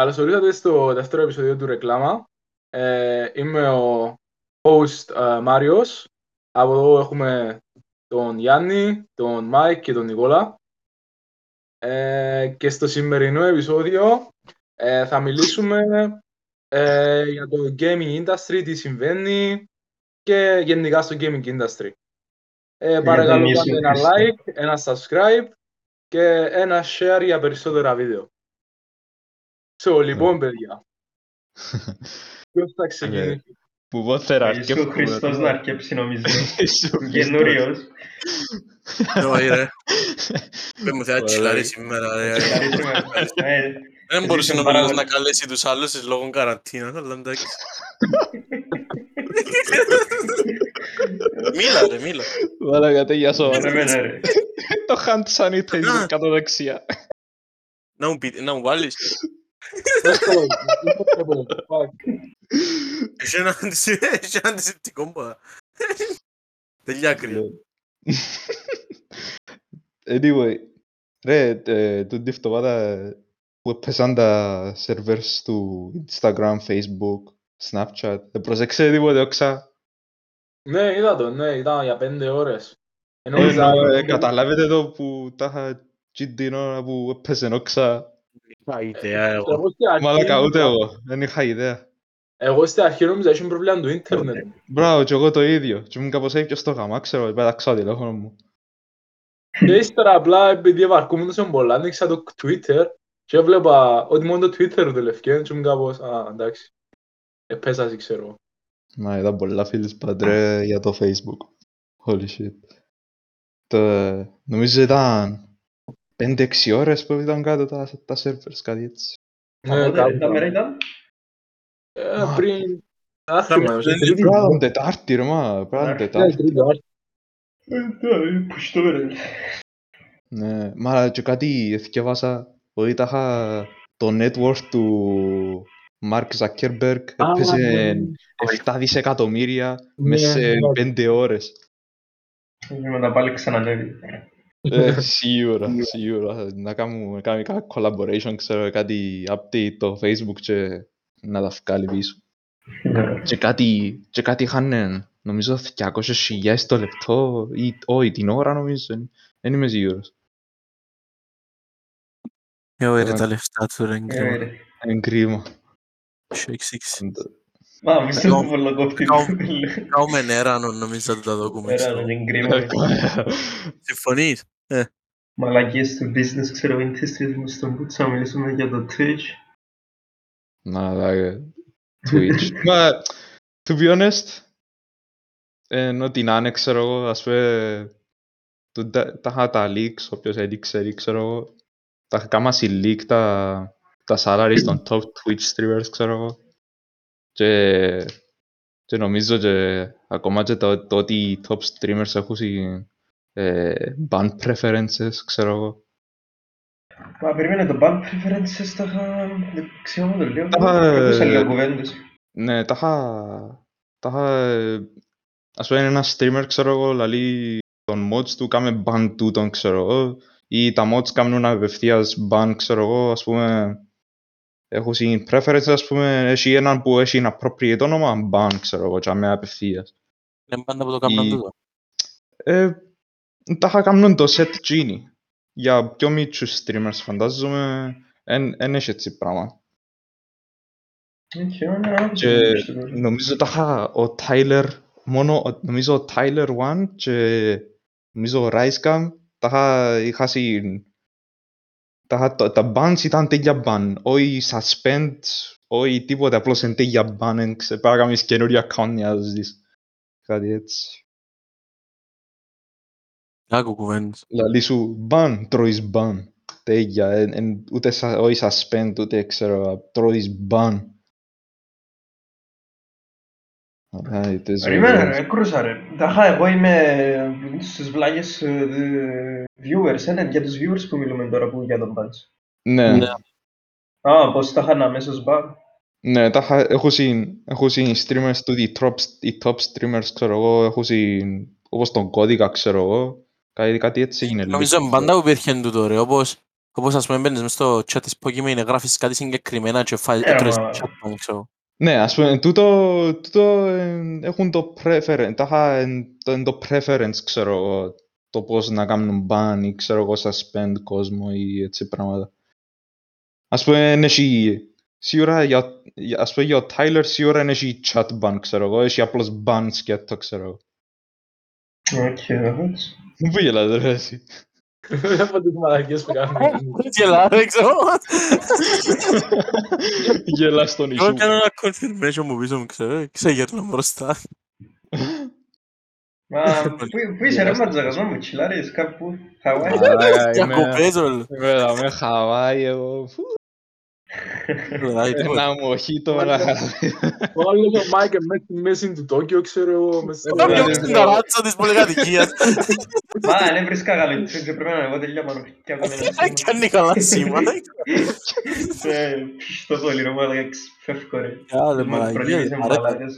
Καλώς ορίσατε στο δεύτερο επεισόδιο του Ρεκλάμα. Ε, είμαι ο host ε, Μάριος. Από εδώ έχουμε τον Γιάννη, τον Μάικ και τον Νικόλα. Ε, και στο σημερινό επεισόδιο ε, θα μιλήσουμε ε, για το gaming industry, τι συμβαίνει και γενικά στο gaming industry. Ε, παρακαλώ κάντε ένα like, ένα subscribe και ένα share για περισσότερα βίντεο. So, λοιπόν, παιδιά. Ποιος θα ξεκινήσει; Που εγώ θέλω να Είσαι ο Χριστός να αρκέψει νομίζω. Καινούριος. Όχι ρε. Δεν μου θέλει τσιλάρει σήμερα ρε. Ε, Δεν μπορούσε Είσαι νομίζεις παράγοντας. να καλέσει τους άλλους εις λόγω καραντίνας, αλλά εντάξει. Μίλα ρε, μίλα. Μαλάκα, τέλεια σοβαρά. Εμένα ρε. Το hand sanitizer Α. κάτω δεξιά. Να μου πει- να μου βάλεις. Εύκολο, εύκολο, fuck. Έχει ένα αντι- έχει ένα αντισηπτικό μπα. Τελειά κρύο. Anyway, ρε, ε, τούτη εβδομάδα που έπεσαν τα servers του Instagram, Facebook, Snapchat, δεν προσέξατε τίποτε όξα. Ναι, είδα το, ναι, ήταν για πέντε ώρες. Ενώ Ε, είδα- να, ε, Καταλάβετε το που τα είχα τζιν την ώρα που έπαιζε όξα. Είχα ιδέα εγώ. Εγώ στην αρχή- Μαλάκα, ούτε εγώ, δεν είχα ιδέα. Εγώ στην αρχή νόμιζα είχε πρόβλημα του ίντερνετ. Μπράβο, και εγώ το ίδιο. Και ήμουν κάπως έπιος στο γαμά, ξέρω, πέταξα το τηλέφωνο μου. Και ύστερα απλά επειδή ευαρκούμουν τόσο πολλά, άνοιξα το Twitter και έβλεπα ότι μόνο το Twitter δουλεύκε και ήμουν κάπως, α, εντάξει. Επέσασαι, ξέρω. Μα είδα πολλά φίλους παντρέ για το facebook. Holy shit. Το, νομίζω ήταν 5-6 ώρες που ήταν κάτω τα, τα servers, κάτι έτσι. Ναι, Από κάπου. τα μέρα ήταν; Ε, πριν... Α, θυμάμαι, πριν- στην τρίτη- Πράγμα Τετάρτη ρε μα, πράγμα Ναι, ναι, Τετάρτη. τρίτη ώρα. Ε, Πώς το ρε. Ναι, μα και κάτι εθιέβασα ότι τα είχα το network του Mark Zuckerberg Α, έπαιζε ναι. 7 δισεκατομμύρια Ναι, μέσα σε ναι. 5 ώρες. Μετά πάλι ξανανέβη. Ε, σίγουρα, σίγουρα. Να κάνουμε, να κάνουμε κάποιο collaboration, ξέρω, κάτι update το Facebook και να τα βγάλει πίσω. Και κάτι, και κάτι είχαν, νομίζω, 200.000 το λεπτό ή όχι την ώρα νομίζω, δεν είμαι σίγουρος. Ε, όχι ρε, τα λεφτά του ρε, Ε, εγκρίμα. ρε. Είναι κρίμα. Σου εξήξει. Μα μη σε Κάω- πολύ κόφτη. κάω- Κάουμε νεράνο νομίζω να τα δοκούμε. Πέρα, ξέρω. είναι κρίμα. Συμφωνείς. Μαλακίες του business, ξέρω, είναι τις τρεις μου στον Boots να μιλήσουμε για το Twitch. Να, δα, Twitch. Μα, to be honest, ενώ την άνε, ξέρω εγώ, ας πούμε, του- τα τα είχα τα leaks, όποιος έδειξε, leak, ξέρω εγώ, τα είχα κάμα leak τα, τα salaries των top Twitch streamers, ξέρω εγώ, και, και νομίζω και ακόμα και το, το ότι οι top streamers έχουν συ- ε, band preferences, ξέρω εγώ. Μα περίμενε το band preferences τα είχα... Δεν ξέρω το λέω. Τα είχα- Ακούσα λίγο κουβέντες. Ναι, τα είχα... Τα είχα... Ας πούμε ένα streamer, ξέρω εγώ, λαλεί τον mods του κάμε ban τούτον, ξέρω εγώ, ή τα mods κάνουν απευθείας ban, ξέρω εγώ, ας πούμε, έχω στην preference, ας πούμε, έχει έναν που έχει ένα appropriate όνομα, ban, ξέρω εγώ, και άμε απευθείας. Είναι πάντα που το κάνουν Η- τούτο. Ε, τα είχα κάνουν το set genie. Για πιο μίτσους streamers, φαντάζομαι, εν έχει έτσι πράγμα. Οκ, ωραία, Και δεν ξέρω. νομίζω τα είχα ο Tyler, μόνο ο- νομίζω ο Tyler One και νομίζω ο Ricecam τα είχα, είχα συν, τα, είχα- τα, τα bans ήταν τέτοια ban, όχι suspend, όχι τίποτε, απλώς είναι τέτοια ban, εν ξε- πρέπει να κάνεις καινούριο account για να τους δεις. Κάτι έτσι. Άκου κουβέντες. Λαλή σου ban, τρώεις ban. Τέτοια, εν, εν, ούτε σα, όχι suspend, ούτε ξέρω, τρώεις ban. Άρα, είτε Περίμενε ζωές. ρε, κρούσα ρε. Τάχα, εγώ είμαι στους βλάγες ε, δε- viewers, είναι για τους viewers που μιλούμε τώρα που για τον badge. Ναι, Ναι. Α, πως τα είχαν αμέσως ban. ναι, τα είχα- έχω συν, έχω συν streamers του, οι top, οι top streamers, ξέρω εγώ, έχω συν, όπως τον κώδικα, ξέρω εγώ, κάτι, κάτι έτσι έγινε. Νομίζω είναι πάντα που υπήρχε τούτο ρε, όπως Όπως ας πούμε μπαίνεις μες στο chat της Pokemon, γράφεις κάτι συγκεκριμένα και φάει Ε, έτρες μα- chat ban, ξέρω. Ναι, ας πούμε, τούτο, τούτο ε, έχουν το preference, τάχα εν- το, εν το preference, ξέρω εγώ, το πώς να κάνουν ban ή ξέρω εγώ suspend κόσμο ή έτσι πράγματα. Ας πούμε, εν έχει, σίγουρα για, για- ας πούμε για ο Tyler σίγουρα εν έχει chat ban, ξέρω εγώ, έχει απλώς ban σκέτο, ξέρω εγώ. Οκ, εντάξει. Πού γελάτε ρε εσύ. Βλέπω τις μαλακίες που κάνουν. Γελάω, δεν ξέρω. Γελάς στον Εγώ Ιησού. κάνω ένα confirmation μου πίσω μου, ξέρω. Ξεγέρνα μπροστά. Μα πού- πού είσαι ρε Ματζαγαζό μου, τσιλάρεις κάπου, Χαβάη. Μαλάκα, είμαι- Διακοπές, όλο. Είμαι εδώ με Χαβάη εγώ. Φου, Δηλαδή, τίποτα. Ένα μοχίτο με Μάλιστα. Ο άλλος ο Μάικ μέσα στη μέση του Τόκιο, ξέρω εγώ. μέσα στο- Να Ναι, πιω ναι, στην ναι. ταράτσα της πολυκατοικίας. Μα δεν βρίσκα καλό και πρέπει να εγώ τελειά πάνω και ακόμα ένα Κάνει καλά σήμα. Στο πολύ ρε μάλακα, φεύγω ρε. Κάλε, Μα μαλακίες. προτείνεις Αρέτα. μαλάκες.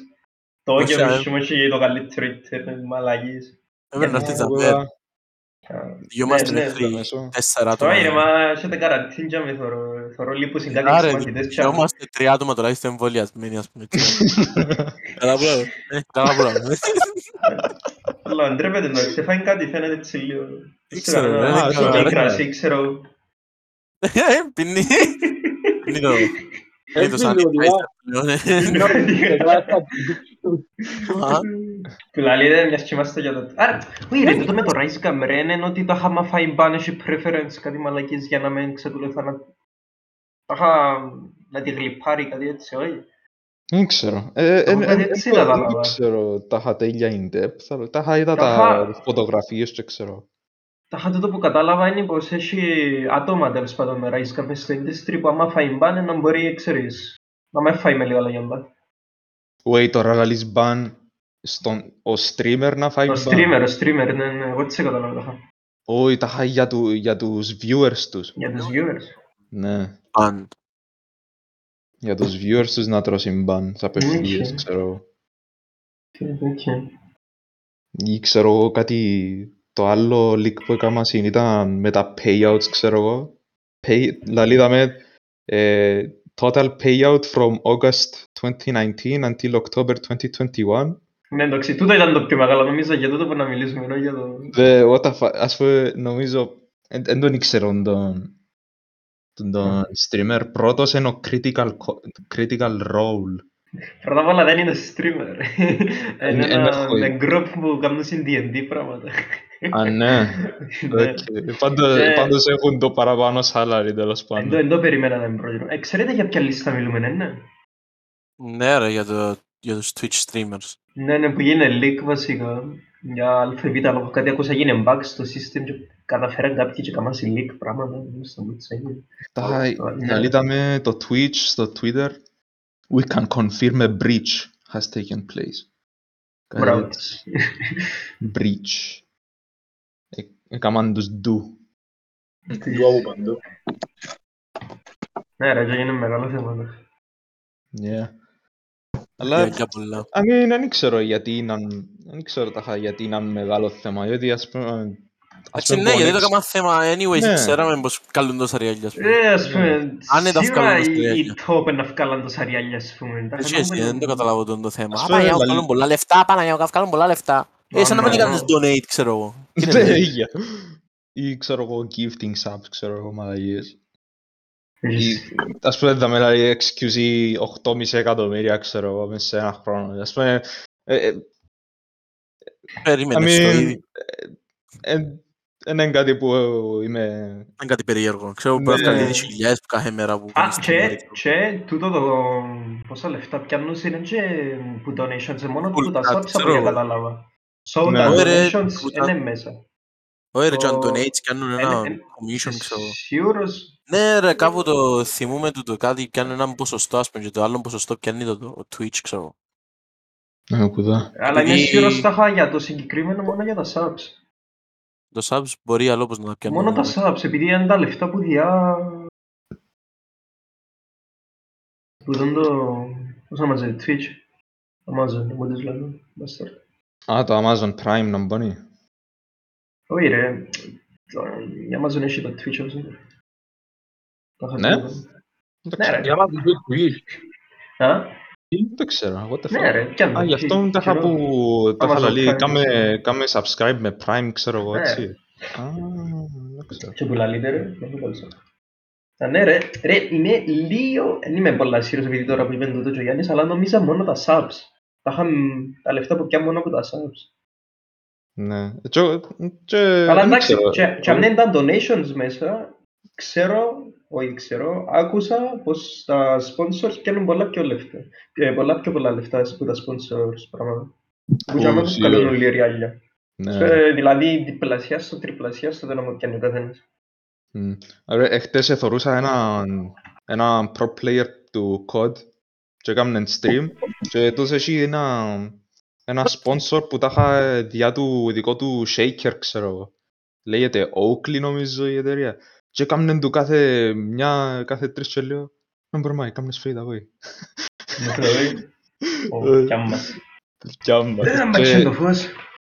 Το Όχι, και α, μου έχει το καλύτερο ίντερνετ, μαλακίες. Έπρεπε να έρθεις να Εγώ, πέρα. Δυόμαστε Ναι, ναι, μέχρι μέσο. τέσσερα Το άτομα. είναι, μα έχετε καραντίν και με θωρώ- θωρώ λίπους είναι κάτι Άρε, συμμαχητές και Είμαστε τρία άτομα τώρα, είστε εμβολιασμένοι, ας πούμε. Καλά που λέμε. Ε, Καλά που λέμε. Αλλά ντρέπεται να ξεφάει κάτι φαίνεται έτσι λίγο. Ήξερα, Ξέρω, ρε, ένα δεν τσίκι ξέρω, κρασί, ξέρω. Ε, Πίνει. Πίνει το... Πίνει το Έτσι είναι, sanitizer πλέον, ε. Α, Του λαλεί δεν μιας και είμαστε για το... Άρα, όχι ρε, τούτο με το Rise Cam ρε, είναι ότι τα είχαμε φάει μπάνε έχει preference κάτι μαλακίες για να μην ξεκολουθά να... Τα είχα να τη γλυπάρει κάτι έτσι, όχι. Δεν ξέρω. Ε, ε, Εγώ ε, κάτι ε, έτσι ε, κατάλαβα. Δεν ξέρω τα είχα τέλεια in depth, αλλά τα είχα είδα Τα τα είχα- φωτογραφίες και ξέρω. Τα είχα τούτο που κατάλαβα είναι πως έχει άτομα τέλος πάντων με Rise Cam μες στο industry που άμα φάει μπάνε να μπορεί, ξέρεις, να με φάει με λίγα λόγια ban. Wait, τώρα λαλείς ban στον, ο streamer να φάει Το ban. streamer, ο streamer, ναι, ναι, εγώ έτσι κατάλαβα τάχα. Όχι, τάχα για, του, για τους viewers τους. Για τους viewers. Ναι, αν. για τους viewers τους να τρώσουν ban, σε απευθείας, Οκ. ξέρω εγώ. Οκ, οκ. Ή ξέρω εγώ κάτι, το άλλο leak που εκάνασιν ήταν με τα payouts, ξέρω εγώ. Pay, δηλαδή είδαμε ε, total payout from August 2019 until October 2021. Ναι, εντάξει, τούτο ήταν το πιο μεγάλο, νομίζω, για τούτο που να μιλήσουμε, ενώ για το... Δε, what the fuck, ας πούμε, νομίζω, δεν τον ήξερα τον, τον, τον streamer. Πρώτος είναι ο critical, co- critical role. Πρώτα απ' όλα δεν είναι streamer. Είναι εν ένα έχω- ένα group που κάνουν στην D&D πράγματα. Α, ναι. Ναι. Οκ. Πάντως, Ε, πάντως έχουν το παραπάνω salary, τέλος Εν το- πάντων. εν το περίμενα να είναι πρόεδρο. Ε, ξέρετε για ποια λίστα μιλούμε, ναι, ναι. Ναι ρε, για, το, για τους Twitch streamers. Ναι, ναι, που γίνεται leak βασικά. Για ΑΒ λόγω κάτι ακούσα γίνει bug στο system και καταφέραν κάποιοι και κάμασι leak πράγματα. Δεν στο που έγινε. Τα, ναι. να είδαμε το Twitch, στο Twitter. We can confirm a breach has taken place. Κάτι Μπράβο. έτσι. Breach. Ε, Έκαναν τους do. Του από παντού. Ναι, ρε, και έγινε μεγάλος θέμα. ναι. Yeah. Για, Αλλά για πολλά. I mean, δεν ξέρω γιατί είναι, δεν ξέρω τάχα γιατί είναι μεγάλο θέμα, γιατί ας πούμε... ας Έτσι πούμε, ναι, γιατί το Onyx- έκανα θέμα anyways, Ναι. ξέραμε πως καλούν τόσα ριάλια. ας πούμε. Ε, ας πούμε, Άνετα σίγουρα βγάλουν οι- τα οι στρέφια. top να βγάλουν τόσα ριάλια, ας πούμε. Τα Έτσι, είχαμε- εσύ, δεν το καταλάβω τον το θέμα. Ας Α, πούμε, Παναγιά, λαλί- βγάλουν πολλά λεφτά, Παναγιά, βγάλουν πολλά λεφτά. Ε, σαν να μην ναι, κάνεις ναι. donate, ξέρω εγώ. Τι είναι, Ναι, ρε. ίδια. Ή ξέρω εγώ gifting subs, ξέρω εγώ μαλαγίες. Ή, ας πούμε, θα με λέει XQC 8,5 εκατομμύρια, ξέρω εγώ, μέσα σε ένα χρόνο. Ας πούμε, ε, ε, Περίμενες I το mean, ήδη. ε, δεν είναι κάτι που είμαι... Είναι κάτι περίεργο. Ξέρω που Ναι. έφτανε τις χιλιάδες που κάθε μέρα που Α, κάνεις και, streamer. και τούτο το πόσα λεφτά πιάνουν είναι και που donations, μόνο που τα Ουλ, subs από ξέρω. ό,τι κατάλαβα. So Ναι. τα Ωραία, donations που τα- είναι μέσα. Όχι ρε, και αν Το- donates κάνουν Εν- ένα εν- commission, ξέρω. Σίγουρος, Ναι ρε, κάπου το θυμούμε του το κάτι πιάνει έναν ποσοστό, ας πούμε, και το άλλο ποσοστό πιάνει το, το Twitch, ξέρω. Ναι, κουδά. αλλά είμαι Επειδή- σίγουρος τα είχα για το συγκεκριμένο μόνο για τα subs. Το subs μπορεί άλλο πως να τα πιάνει. Μόνο τα subs, επειδή είναι τα λεφτά που διά... Που δεν το... Πώς να μαζί, Twitch. Amazon, μου τις λένε. Bastard. Α, το Amazon Prime να μπαίνει. Όχι ρε, το- η Amazon έχει το Twitch όπως είναι. Το είχα Ναι. πει. Δεν το Ναι, ξέρω. ρε. Για να δεις το Twitch. Α, Δεν το ξέρω. What the Ναι fuck. ρε, κι αν Α, γι' αυτό τα είχα που τα είχα Amazon λαλεί, Prime. κάμε, κάμε subscribe με Prime, ξέρω εγώ, Ναι. έτσι. Α, δεν ξέρω. Και που λαλείτε ρε, δεν το κόλλησα. Α, Ναι ρε, ρε, είμαι λίγο, δεν είμαι πολλά σίγουρος επειδή τώρα που είπε τούτο και ο Γιάννης, αλλά νόμιζα μόνο τα subs. Τα είχαν τα λεφτά που πιάνουν μόνο από τα subs. Ναι. Και- και- Αλλά δεν εντάξει, ξέρω. και- και αν δεν ήταν donations μέσα, ξέρω, όχι ξέρω, άκουσα πως τα sponsors πιάνουν πολλά πιο λεφτά. Ε, Πολλά πιο πολλά λεφτά από τα sponsors πράγματα. Που για μένα σίγουρα. βγάλουν όλοι οι ριάλια. Ναι. Ε, Δηλαδή διπλασιάστο, τριπλασιάστο δεν μου πιάνει ο καθένας. Μμ. Ρε, εχθές εθωρούσα έναν ένα pro player του COD και έκαμε stream και τόσο έχει ένα, ένα sponsor που τα είχα διά του δικό του shaker, ξέρω εγώ. Λέγεται Oakley νομίζω η εταιρεία. Και έκαμε του κάθε μια, κάθε τρεις και λέω «Δεν μπορούμε, έκαμε fade away». Δηλαδή, ο κι άμπας. Κι άμα. Δεν Και- μαξί το φως.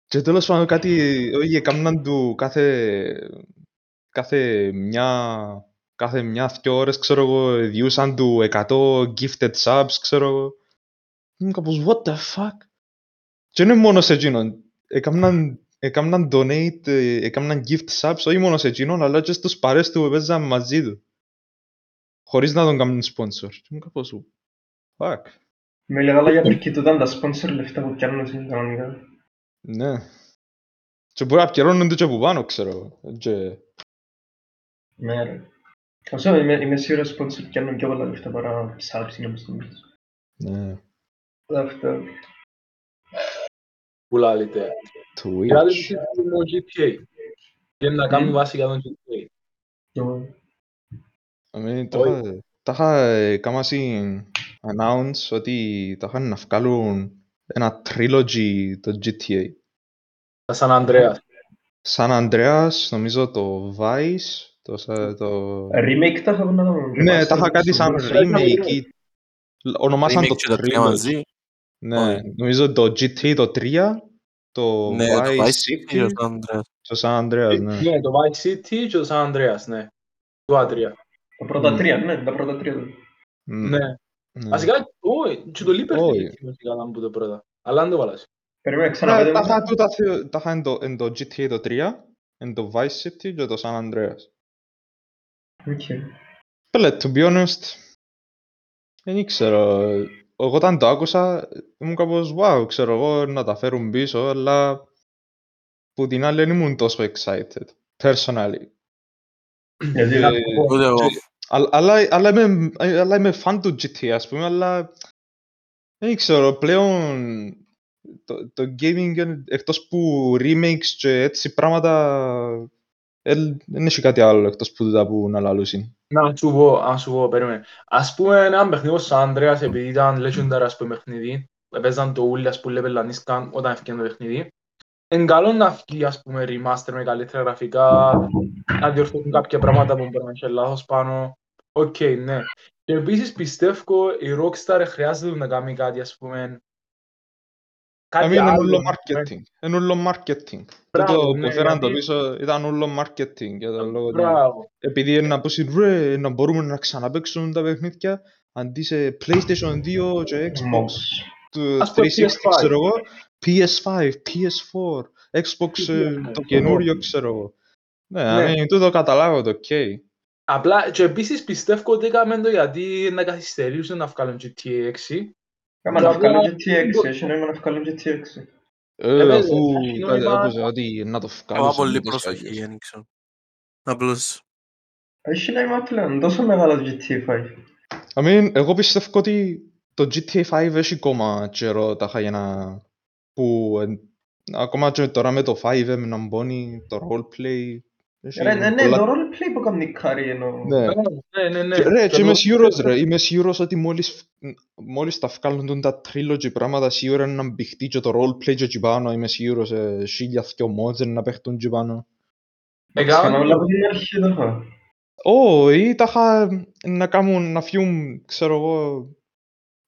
Και τέλος πάντων κάτι, όχι, έκαναν του κάθε, κάθε μια, κάθε μια δυο ώρες, ξέρω εγώ, διούσαν του 100 gifted subs, ξέρω εγώ. Ήμουν κάπως, what the fuck; Και είναι μόνο σε εκείνον. Έκαναν, έκαναν donate, ε, έκαναν gift subs, όχι μόνο σε εκείνον, αλλά και στους παρές του που παίζαν μαζί του. Χωρίς να τον κάνουν sponsor. Και ήμουν κάπως, fuck. Με λίγα λόγια περκειτούταν τα sponsor λεφτά που πιάνουν κανονικά. Ναι. Και μπορεί να πιερώνονται και από πάνω, ξέρω εγώ. Και... Ναι ρε. Όσο είμαι, είμαι σίγουρος sponsor πιάνουν πιο πολλά λεφτά παρά subs είναι όπως το μήνες. Ναι. Αυτό. Που λάλλετε. Twitch. Κράτε το GTA. Και να κάνουμε βάση για τον GTA. Το- I mean, τα Όχι. είχα- τα είχα ε, κάμασει announce ότι τα είχαν να βγάλουν ένα trilogy το GTA. Τα Σαν Ανδρέας. Σαν Ανδρέας, νομίζω το Vice, το, σα- το... Remake τα είχα να κάνουν. Ναι, τα είχα κάτι σαν Σίγουρα. remake ή... Ονομάσαν Remake το και τα τρία trilogy. μαζί. Ναι, Όχι. νομίζω το GTA το 3, το Ναι, το Vice Vice City City και το Andreas. το San Andreas, ναι. Ναι, το Vice City και το Σαν Ανδρέας, ναι. Το άτρια. Τα πρώτα Μμ. τρία, ναι, τα πρώτα τρία. του. Μ, Ναι. ναι. Βασικά, όχι, και το Liberty Όχι. έχει βασικά να μου το πρώτα. Αλλά αν το βάλας. Περίμενε, Ναι, ξαναπέτε Τα μου. είχα τούτα θε- τα είχα εν το- εν το GTA το 3, εν το Vice City και το San Andreas. Οκ. Πέλε, to be honest, δεν ήξερα. Εγώ όταν το άκουσα, ήμουν κάπως, wow, ξέρω εγώ να τα φέρουν πίσω, αλλά που την άλλη δεν ήμουν τόσο excited, personally. Γιατί Ε, να Ούτε εγώ. Αλλά, αλλά, αλλά, είμαι, αλλά είμαι fan του GTA, ας πούμε, αλλά δεν ξέρω, πλέον το, το gaming είναι- εκτός που remakes και έτσι πράγματα δεν δεν έχει κάτι άλλο εκτός που τούτα που να λαλούσουν. Να σου πω, να σου πω, περίμενε. Ας πούμε ένα παιχνίδι San Andreas, επειδή ήταν legendary ας πούμε παιχνίδι, έπαιζαν το ούλι ας πούμε επελλανίσκαν όταν έφυγε το παιχνίδι. Είναι καλό να βγει ας πούμε remaster με καλύτερα γραφικά, να διορθώσουν κάποια πράγματα που μπορεί να έχει λάθος πάνω. Οκ, ναι. Και επίσης πιστεύω η Rockstar χρειάζεται να κάνει κάτι ας πούμε I κάτι mean, είναι άλλο, όλο ας πούμε. marketing. Είναι όλο marketing. Μπράβο, Τούτο ναι, που φέραν το γιατί- πίσω ήταν όλο marketing για τον λόγο ότι Μπράβο. επειδή είναι να πούσει ρε να μπορούμε να ξαναπαίξουμε τα παιχνίδια αντί σε PlayStation 2 και Xbox Μος. του Ας πούμε 360 PS5. ξέρω εγώ PS5, PS4, Xbox ε, Ναι, το ναι. καινούριο ξέρω εγώ ναι, Ναι. I mean, τούτο καταλάβω το ok Απλά και επίσης πιστεύω ότι έκαμε το γιατί να καθυστερήσουν να βγάλουν GTA 6 Κάμα να Απλά- βγάλω GTX, έχει νόημα να βγάλω GTX. ε, βέβαια, αφού έχει κάτι νόημα- άκουσα ότι να το Πάω βγάλουν πολύ σε τέτοιες πρόσφυγη, φαγές. δεν ξέρω. Απλώς Έχει νόημα πλέον, τόσο μεγάλο GTA 5. I mean, εγώ πιστεύω ότι το GTA 5 έχει ακόμα καιρό τάχα για να... που εν- ακόμα και τώρα με το 5M να μπώνει το roleplay έχει Ρε, ναι, ναι, πολλά- το roleplay που κάνει κάρι εννοώ. Ναι. Ναι, ναι, ναι. Και, Ρε, και το- είμαι σίγουρος ρε, είμαι σίγουρος ότι μόλις, φ- μόλις τα βγάλουν τα trilogy πράγματα σίγουρα είναι να μπηχτεί και το roleplay και εκεί πάνω, είμαι σίγουρος ε, χίλια δυο mods να παίχτουν εκεί πάνω. Έκαναν Ξανά όλα το- από την αρχή το είχα. Ω, ή τα είχα να κάνουν, να φύγουν, ξέρω εγώ,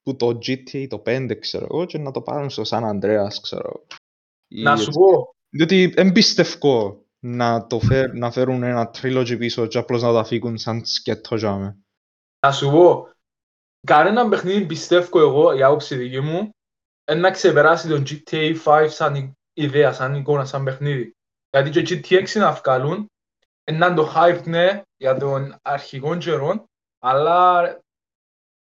που το GTA το 5, ξέρω εγώ, και να το πάρουν στο San Andreas, ξέρω εγώ. Ή Να σου έτσι. πω, Διότι εμπιστευκό να, το φέρ, να φέρουν ένα trilogy πίσω και απλώς να το αφήκουν σαν σκέτο τζάμε. Να σου πω, κανένα παιχνίδι πιστεύω εγώ, η άποψη δική μου, είναι να ξεπεράσει τον GTA 5 σαν ι- ιδέα, σαν εικόνα, σαν παιχνίδι. Γιατί και GTA 6 να βγάλουν, είναι το hype ναι, για τον αρχικό καιρό, αλλά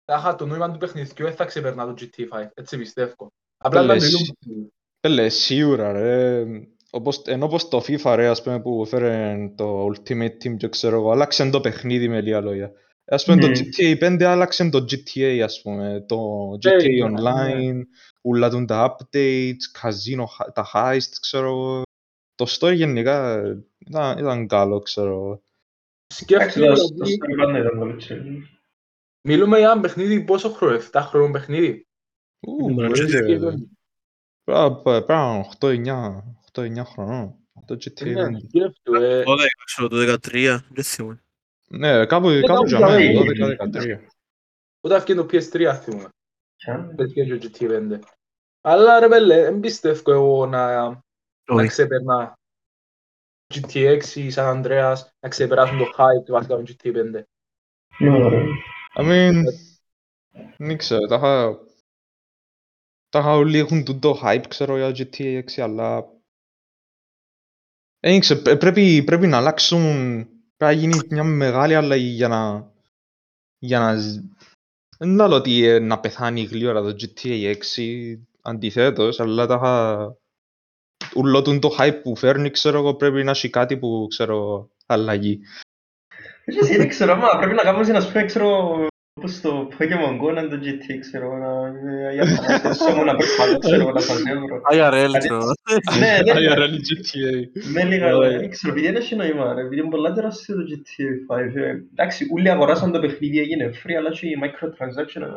τάχα το νόημα του παιχνιδιού δεν θα ξεπερνά το GTA 5, έτσι πιστεύω. Απλά Λες. ήταν τελείω Πέλε, σίγουρα ρε. Όπως, ενώ πως το FIFA ρε, ας πούμε, που έφερε το Ultimate Team και ξέρω εγώ, άλλαξε το παιχνίδι με λίγα λόγια. Ας πούμε, το Ναι. GTA 5 άλλαξε το GTA, ας πούμε, το Ναι, GTA ναι, Online, ούλα του τα updates, καζίνο, τα heists, ξέρω εγώ. Το story γενικά ήταν, ήταν καλό, ξέρω εγώ. Εντάξει, Σκέφτομαι το- το ότι story πάντα ήταν πολύ chill. μιλούμε για ένα παιχνίδι πόσο χρόνο, 7 χρόνων παιχνίδι; Ου, Ναι, ρε, GTA ρε. Πρα- πρα- Πράγμα 8-9 8-9 χρονών. Το GTA Ναι, 5. σκέφτομαι, ε, 12, ξέρω, το 13, δεν θυμάμαι. Ναι, κάπου, κάπου κάπου για για μένα, μένα. 12-13. Όταν έφυγε το PS3 θυμούμαι. Ποια; Πέτυχε και το GT5. Αλλά ρε πέλε, δεν πιστεύω εγώ να, να Όχι. ξεπερνά GT6 ή San Andreas να ξεπεράσουν το hype του βασικά του GT5. Ναι, ρε. I mean, δεν ξέρω, τα είχα... Τα είχα όλοι έχουν τούτο hype, ξέρω, για GTA 6, αλλά... Δεν ξέρω, πρέ- πρέπει, πρέπει να αλλάξουν... Πρέπει να γίνει μια μεγάλη αλλαγή για να... Για να... ζ- Δεν λέω ότι ε, να πεθάνει γλύωρα το GTA 6, αντιθέτως, αλλά τα είχα... Ούλο τούν το hype που φέρνει, ξέρω εγώ, πρέπει να έχει κάτι που, ξέρω, αλλαγή. Εσύ δεν ξέρω, άμα πρέπει να κάνουμε ένας πούμε, ξέρω, όπως το Pokemon Go, να είναι το GT, ξέρω, να για να μου να περπατώ, ξέρω, να σας έβρω. IRL, Δηλαδή- ξέρω. Ναι, ναι, ναι. IRL GTA. Με λίγα, Ωραία. δεν ξέρω, επειδή δεν έχει νόημα, ρε, επειδή είναι πολλά τεράστιο το GTA 5. ε. Εντάξει, όλοι αγοράσαν το παιχνίδι, έγινε free, αλλά και η microtransaction, ε,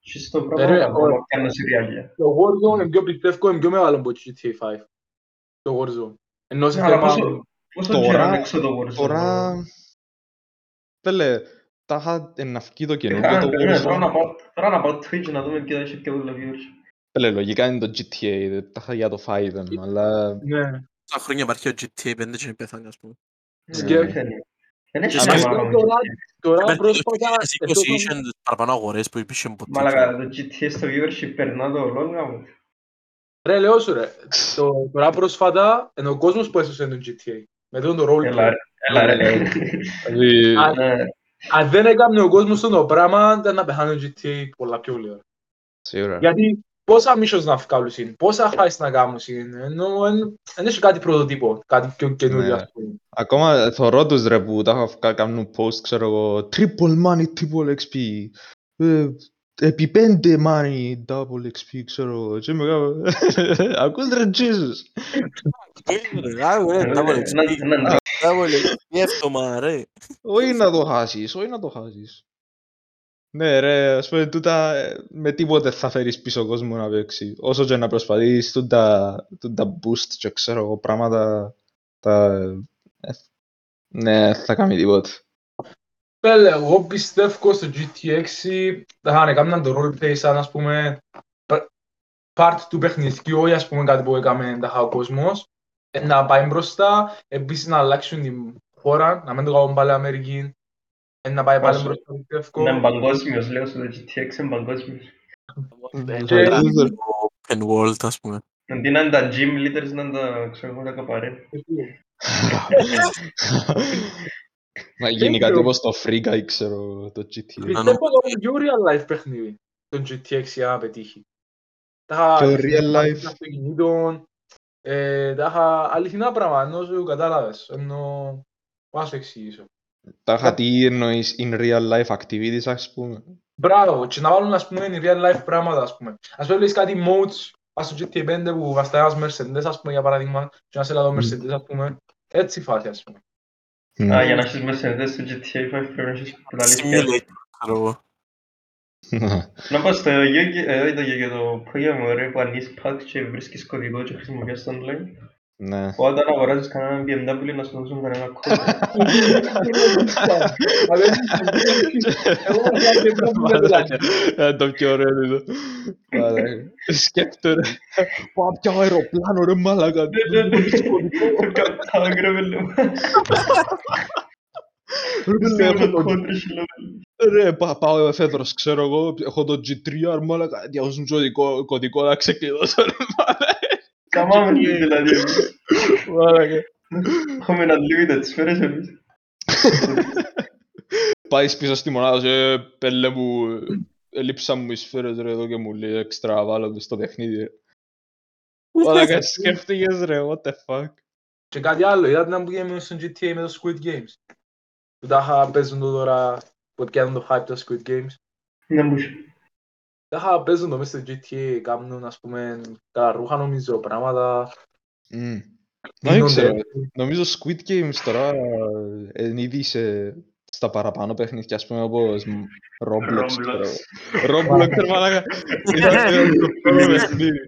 και στο Ρε, πράγμα, ο- ακόμα πιάνω σε realia. Το Warzone είναι πιο πιστεύω, είναι πιο μεγάλο από το GTA 5. Το Warzone. Ενώ σε Ναι, αλλά θέμα... πόσο- Πόσο Τώρα- καιρό είναι έξω το Warzone. Τώρα... Πέλε, τα είχα να βγει το Ε, καινούργιο κάνε, το περίμενε, Τώρα Warzone. να πάω- τώρα να πάω Twitch να δούμε ποιο έχει πιο πολλά views. Πέλε, λογικά είναι το GTA, δεν τα είχα για το 5, αλλά... Ναι. Τα χρόνια υπάρχει ο GTA 5 και είναι πέθανε, ας πούμε. Σκέφτε. Ε, πεθαίνει. Δεν έχει Και νόημα. σκέφτε το τώρα- GTA. Τώρα Πέρσι, πρόσφατα... το 2020 είχαν τις παραπάνω αγορές που υπήρχε ποτέ. Μαλάκα, το GTA στο viewership περνά το λόγο μου. Ρε, λέω σου ρε. Το- Τώρα πρόσφατα είναι ο κόσμος που έσωσε το GTA. Με τον το Έλα roleplay. ρε, έλα ρε. Δηλαδή, Α, Ναι. Αν δεν έκανε ο κόσμος αυτό το πράγμα, ήταν να πεθάνει το GTA πολλά πιο λίγο. σίγουρα. Γιατί πόσα missions να βγάλουν είναι, πόσα heist να κάνουν είναι, ενώ εν- δεν έχει κάτι πρωτοτύπο, κάτι πιο καινούριο Ναι. ας πούμε. Ακόμα θωρώ τους ρε που τα είχα βγάλει, κάνουν post, ξέρω εγώ, triple money, triple XP. Ε, επί πέντε money, double XP, ξέρω εγώ. Και είμαι κάπου, ακούς ρε Jesus. Έναν- έναν Γεύτομα, ρε. Όχι να το χάσεις, όχι να το χάσεις. Ναι ρε, ας πούμε τούτα ε, με τίποτε θα φέρεις πίσω κόσμο να παίξει. Όσο και να προσπαθείς, τούτα, τούτα boost και ξέρω εγώ πράγματα, τα... ε, ναι, θα κάνει τίποτε. Πέλε, εγώ πιστεύω στο GT6 θα έκαναν το roleplay σαν ας πούμε π- part του παιχνιδιού, όχι ας πούμε κάτι που έκαμε τα ο κόσμος, ε, να πάει μπροστά, επίσης να αλλάξουν την χώρα, να μην το κάνουν πάλι Αμερική, ε, να πάει πάλι Όσο- μπροστά Είναι πιστεύω. παγκόσμιος, λέω στο GTX είναι παγκόσμιος. Και- Το Pen World, ας πούμε. Αντί να είναι τα gym leaders, να είναι τα, ξέρω εγώ, τα καπαρέ. Να γίνει Δεν κάτι ξέρω. όπως το Free Guy, ξέρω, το GTA. Πιστεύω το πιο real life παιχνίδι, το GTX για να πετύχει. Τα Πιο είχα real life. Των αυτοκινήτων, ε, τα είχα αληθινά πράγματα, ενώ σου κατάλαβες, ενώ πώς σου εξηγήσω. Τα είχα τι εννοείς in real life activities, ας πούμε. Μπράβο, και να βάλουν ας πούμε in real life πράγματα ας πούμε. Ας πούμε βλέπεις κάτι modes ας στο GTA 5 που βαστάει ένας Mercedes ας πούμε για παράδειγμα και να σε λάδω Mercedes ας πούμε. Έτσι φάση ας πούμε. Α, για να έχεις Mercedes στο GTA 5 πρέπει να έχεις πολλά αλήθεια. Simulator, ξέρω εγώ. Να πω στο Yu-Gi- ε, όχι το Yu-Gi-Oh, το Pokemon ρε που ανοίγεις pack και βρίσκεις κωδικό και χρησιμοποιείς το online. Ναι. Όταν αγοράζεις κανέναν BMW να σου δώσουν κανένα κόμμα. Ε, Το πιο ωραίο είναι το. Μαλάκα. Σκέφτομαι. Πάω πια αεροπλάνο ρε μαλάκα. Κατάγρα με λέω. Ρε, έχω το- Κόντρες Ρε, πά- πάω εφέτρος, ξέρω εγώ, έχω το G3R, μάλακα, διαβάζουν κωδικό, κωδικό να ξεκλειδώσω, ρε, Καμάμε δηλαδή. μάλακα. Έχουμε unlimited σφαίρες εμείς. Πάεις πίσω στη μονάδα σου, «Ε, πέλε μου, έλειψα μου οι σφαίρες ρε εδώ και μου λέει έξτρα βάλω το στο παιχνίδι. ρε». Μάλακα, σκέφτηκες ρε, what the fuck. Και κάτι άλλο, είδατε να πήγαμε στο GTA με το Squid Games; Που τα είχα παίζουν το τώρα, που πιάνουν το hype το Squid Games. Να μου σου. Τα είχα παίζουν το μέσα στο GTA, κάνουν ας πούμε καλά ρούχα νομίζω, πράγματα. Μμ. Δεν ξέρω, γίνονται. νομίζω Squid Games τώρα ε, είναι ήδη σε, στα παραπάνω παιχνίδια, ας πούμε, όπως μ, Roblox, ξέρω εγώ. Roblox, ρε μαλάκα. Ήταν το πρώτο παιχνίδι.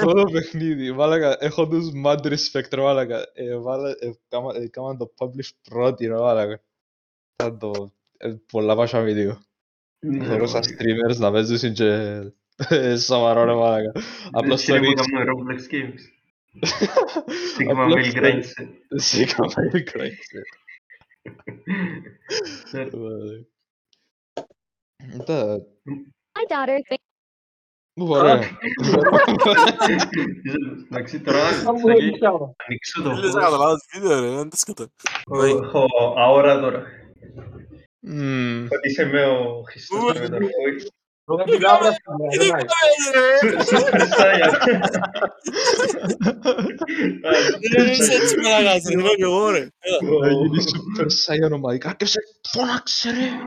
Πρώτο παιχνίδι. Μαλάκα, έχω τους mad respect, ρε μαλάκα. Ε, βάλα- ε, κάμα- ε, Κάμαν το publish πρώτη, ρε μαλάκα. Ήταν το... ε, Πολλά πάσα βίντεο. Θέλω σαν streamers να παίζουν και ε, σοβαρό, ρε μαλάκα. Απλώς το Έτσι είναι που ρίξ- κάνουμε Roblox Games. Sigma Απλώς Male το- Grindset. Σίγα, πάει κράισε. Ναι. Τα... My daughter thinks Ωραία. Εντάξει, τώρα Θα μου Σάκη, δείξει άλλο. ανοίξω το Δεν λες να φως. καταλάβω το βίντεο ρε, δεν τα σκοτώ. Έχω αόρα τώρα. Μμμ. Ότι είσαι με ο Χριστός με τα φόη. Πρώτα την κάμερα στην μέρα, δεν έχει. Super Saiyan. Δεν είσαι έτσι μαλάκα, σε λέω κι εγώ ρε. Έλα. Θα γίνει Super Saiyan ομαδικά και σε φώναξε ρε.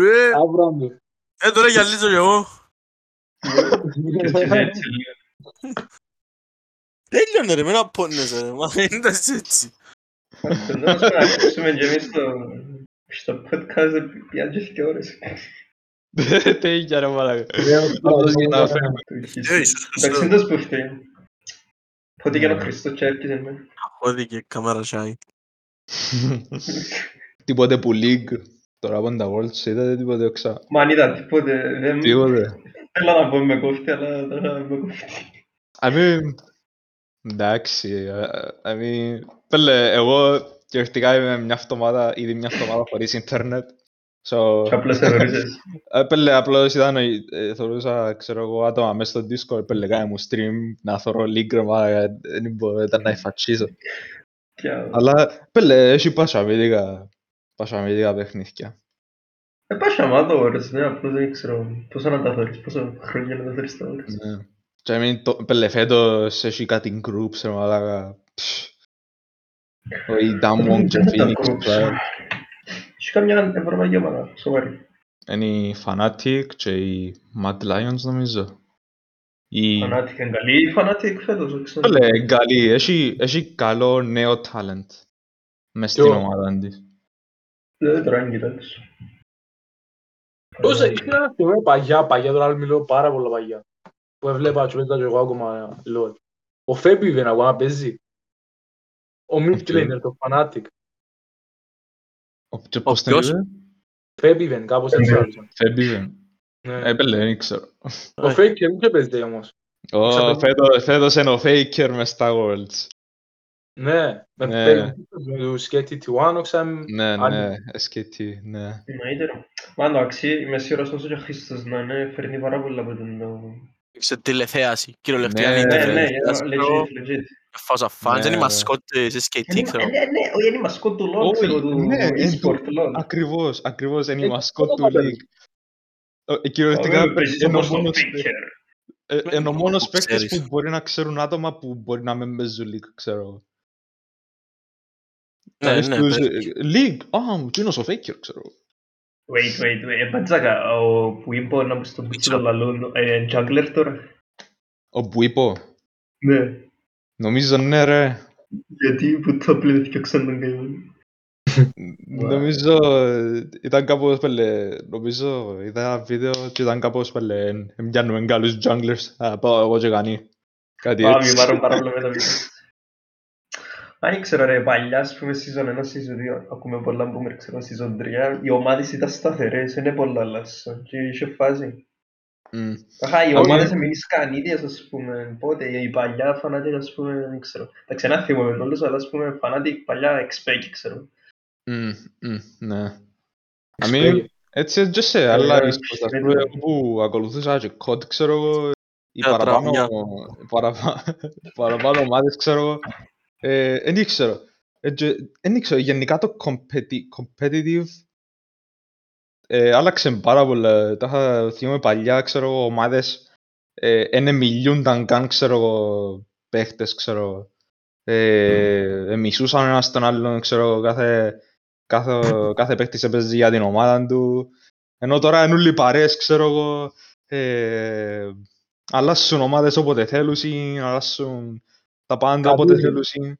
Ρε, Άβραμου. ε τώρα γυαλίζω κι εγώ. Έτσι, έτσι, λίγο. Τέλειωνε ρε, με να πόνεσαι ρε, μα δεν ήταν έτσι. Δεν μας πρέπει να ακούσουμε και εμείς στο- στο podcast πια και ώρες. Τέλεια ρε μαλάκα. Ε, Απλώς για να φέρουμε. Ε, Ιησούς Εντάξει, Χριστός. δεν το σπούχτε. Πότε και ο Χριστός και έρχεται με. Χώθηκε κάμερα σάι. Τίποτε που League. Τώρα από τα Worlds είδατε τίποτε οξά. Μα αν είδα τίποτε, δεν Τίποτε. θέλω να πω με κόφτη, αλλά τώρα με κόφτη. I mean, εντάξει, ε, I mean, πέλε, εγώ κυριολεκτικά είμαι μια εβδομάδα, ήδη μια εβδομάδα χωρίς ίντερνετ. So, Και απλώς θεωρούσες. ε, πέλε, απλώς ήταν, ε, θεωρούσα, ξέρω εγώ, άτομα μέσα στο Discord, πέλε, κάνε μου stream, να θωρώ League, ρε, μα, δεν μπορώ, ήταν να υφατσίσω. Και- Αλλά, πέλε, έχει πάσα βίδικα, πάσα βίδικα παιχνίδια. Ε, πας άμα ώρες, ναι, απλώς δεν ξέρω πόσο να τα φέρεις, πόσο χρόνια να τα φέρεις τα ώρες. Ναι. Και I mean, το, πέλε, φέτος έχει κάτι groups, ρε, μαλάκα. Ψ. Ο Idamwon και Δεν τα Phoenix, ακούω. πλέον. Έχει καμιά ευρωπαϊκή ομάδα, σοβαρή. Είναι η Fnatic και η Mad Lions νομίζω. Η... Φανάτικ είναι καλή, η Φανάτικ φέτος, δεν ξέρω. Πέλε, καλή. Έχει, έχει καλό νέο talent μες στην Ποιο; ομάδα της. Δεν τώρα είναι κοιτάξω. Τόσα, είχε ένα στιγμό παγιά, παγιά, τώρα μιλώ πάρα πολλά παγιά. Που έβλεπα και μετά και εγώ ακόμα LOL. Ο Φέμπιβεν ακόμα παίζει. Ο Midlaner, το Fnatic. Ο, και πώς τον ποιος; είπε; Φέμπιβεν, κάπως έτσι Ναι. άρχισε. Φέμπιβεν. Ναι. Ε, πέλε, δεν ξέρω. Ο Faker δεν παίζει όμως; Ω, Ξαπε- φέτος, φέτος είναι ο Faker μες στα Worlds. Ναι, με Ναι. παίζει με τους Sketty T1, όξα Ναι, Άλλη. ναι, SKT, ναι. Εννοείται ρε. Μα εντάξει, είμαι σίγουρος όσο και ο Χρήστος να είναι, φέρνει πάρα πολλά από τον το... Σε τηλεθέαση, κυριολεκτικά Ναι, είναι Ναι, ναι, τηλεθέαση. legit, legit. Φάσα φαν, Ναι, δεν είναι ναι. μασκότ ε, σε skating, Ναι, ξέρω. ναι, ναι, όχι, είναι η μασκότ του LOL, Όχι, ξέρω, του ναι, είναι e-sport LOL. Ακριβώς, ακριβώς, είναι η Ε, μασκότ αυτό του το League. Ε, Κυριολεκτικά, Ωραία, παίζεις είναι ο όπως το μόνος Faker. Ε, είναι ο μόνος Που παίκτης ξέρεις. που μπορεί να ξέρουν άτομα που μπορεί να μην παίζουν League, ξέρω εγώ. Ναι, Να δεις ναι, τους, πες. ε, League, α, μου είναι ο Faker, ξέρω εγώ. Wait, wait, wait, επαντζάκα, ο που είπε να μπεις στον πίτσο Witcher. λαλούν, ε, jungler τώρα. Ο Μπουίπο, Ναι, νομίζω ναι ρε. γιατί που το πλέον φτιάξαν τον game. Νομίζω ε, ήταν κάπως πέλε, νομίζω είδα ένα βίντεο και ήταν κάπως πέλε, «Εν πιάνουμε καλούς junglers, α, πάω εγώ και κάνει. Κάτι Πάμε, έτσι. πάρω πάρα πολλά με τα βίντεο. Αν ήξερα ρε παλιά, ας πούμε, season 1, season 2, ακούμε πολλά που με ξέρω season 3, οι ομάδες ήταν σταθερές, είναι πολλά αλλάσσον και είχε φάση. Μμ. Αχα, οι Άμα- ομάδες εμείς ίδιες, ας πούμε, πότε, οι παλιά φανάτικ, ας πούμε, δεν ξέρω. Τα ξένα θυμούμαι όλους, αλλά ας πούμε, φανάτικ παλιά εξπέκι, ξέρω. Μμ, μμ, Ναι. I mean, έτσι και σε Ε, άλλα ε, e-sports, ας ε, πούμε, ε, εγώ που ακολουθούσα και COD, ξέρω εγώ, οι Για παραπάνω, τραυμιά. παραπα- παραπάνω ομάδες, ξέρω εγώ, ε, εν ήξερα. Ε, και- Εν ήξερα, γενικά το competi- competitive ε, άλλαξε πάρα πολλά. Τα είχα θυμάμαι παλιά, ξέρω εγώ, ομάδες ε, εν μιλούνταν καν, ξέρω εγώ, παίχτες, ξέρω εγώ. Ε, ε, μισούσαν ένας τον άλλον, ξέρω εγώ, κάθε, κάθε, κάθε παίχτης έπαιζε για την ομάδα του. Ενώ τώρα είναι όλοι παρέες, ξέρω εγώ, ε, αλλάσουν ομάδες όποτε θέλουν, αλλάσουν τα πάντα όποτε Καλή. θέλουν.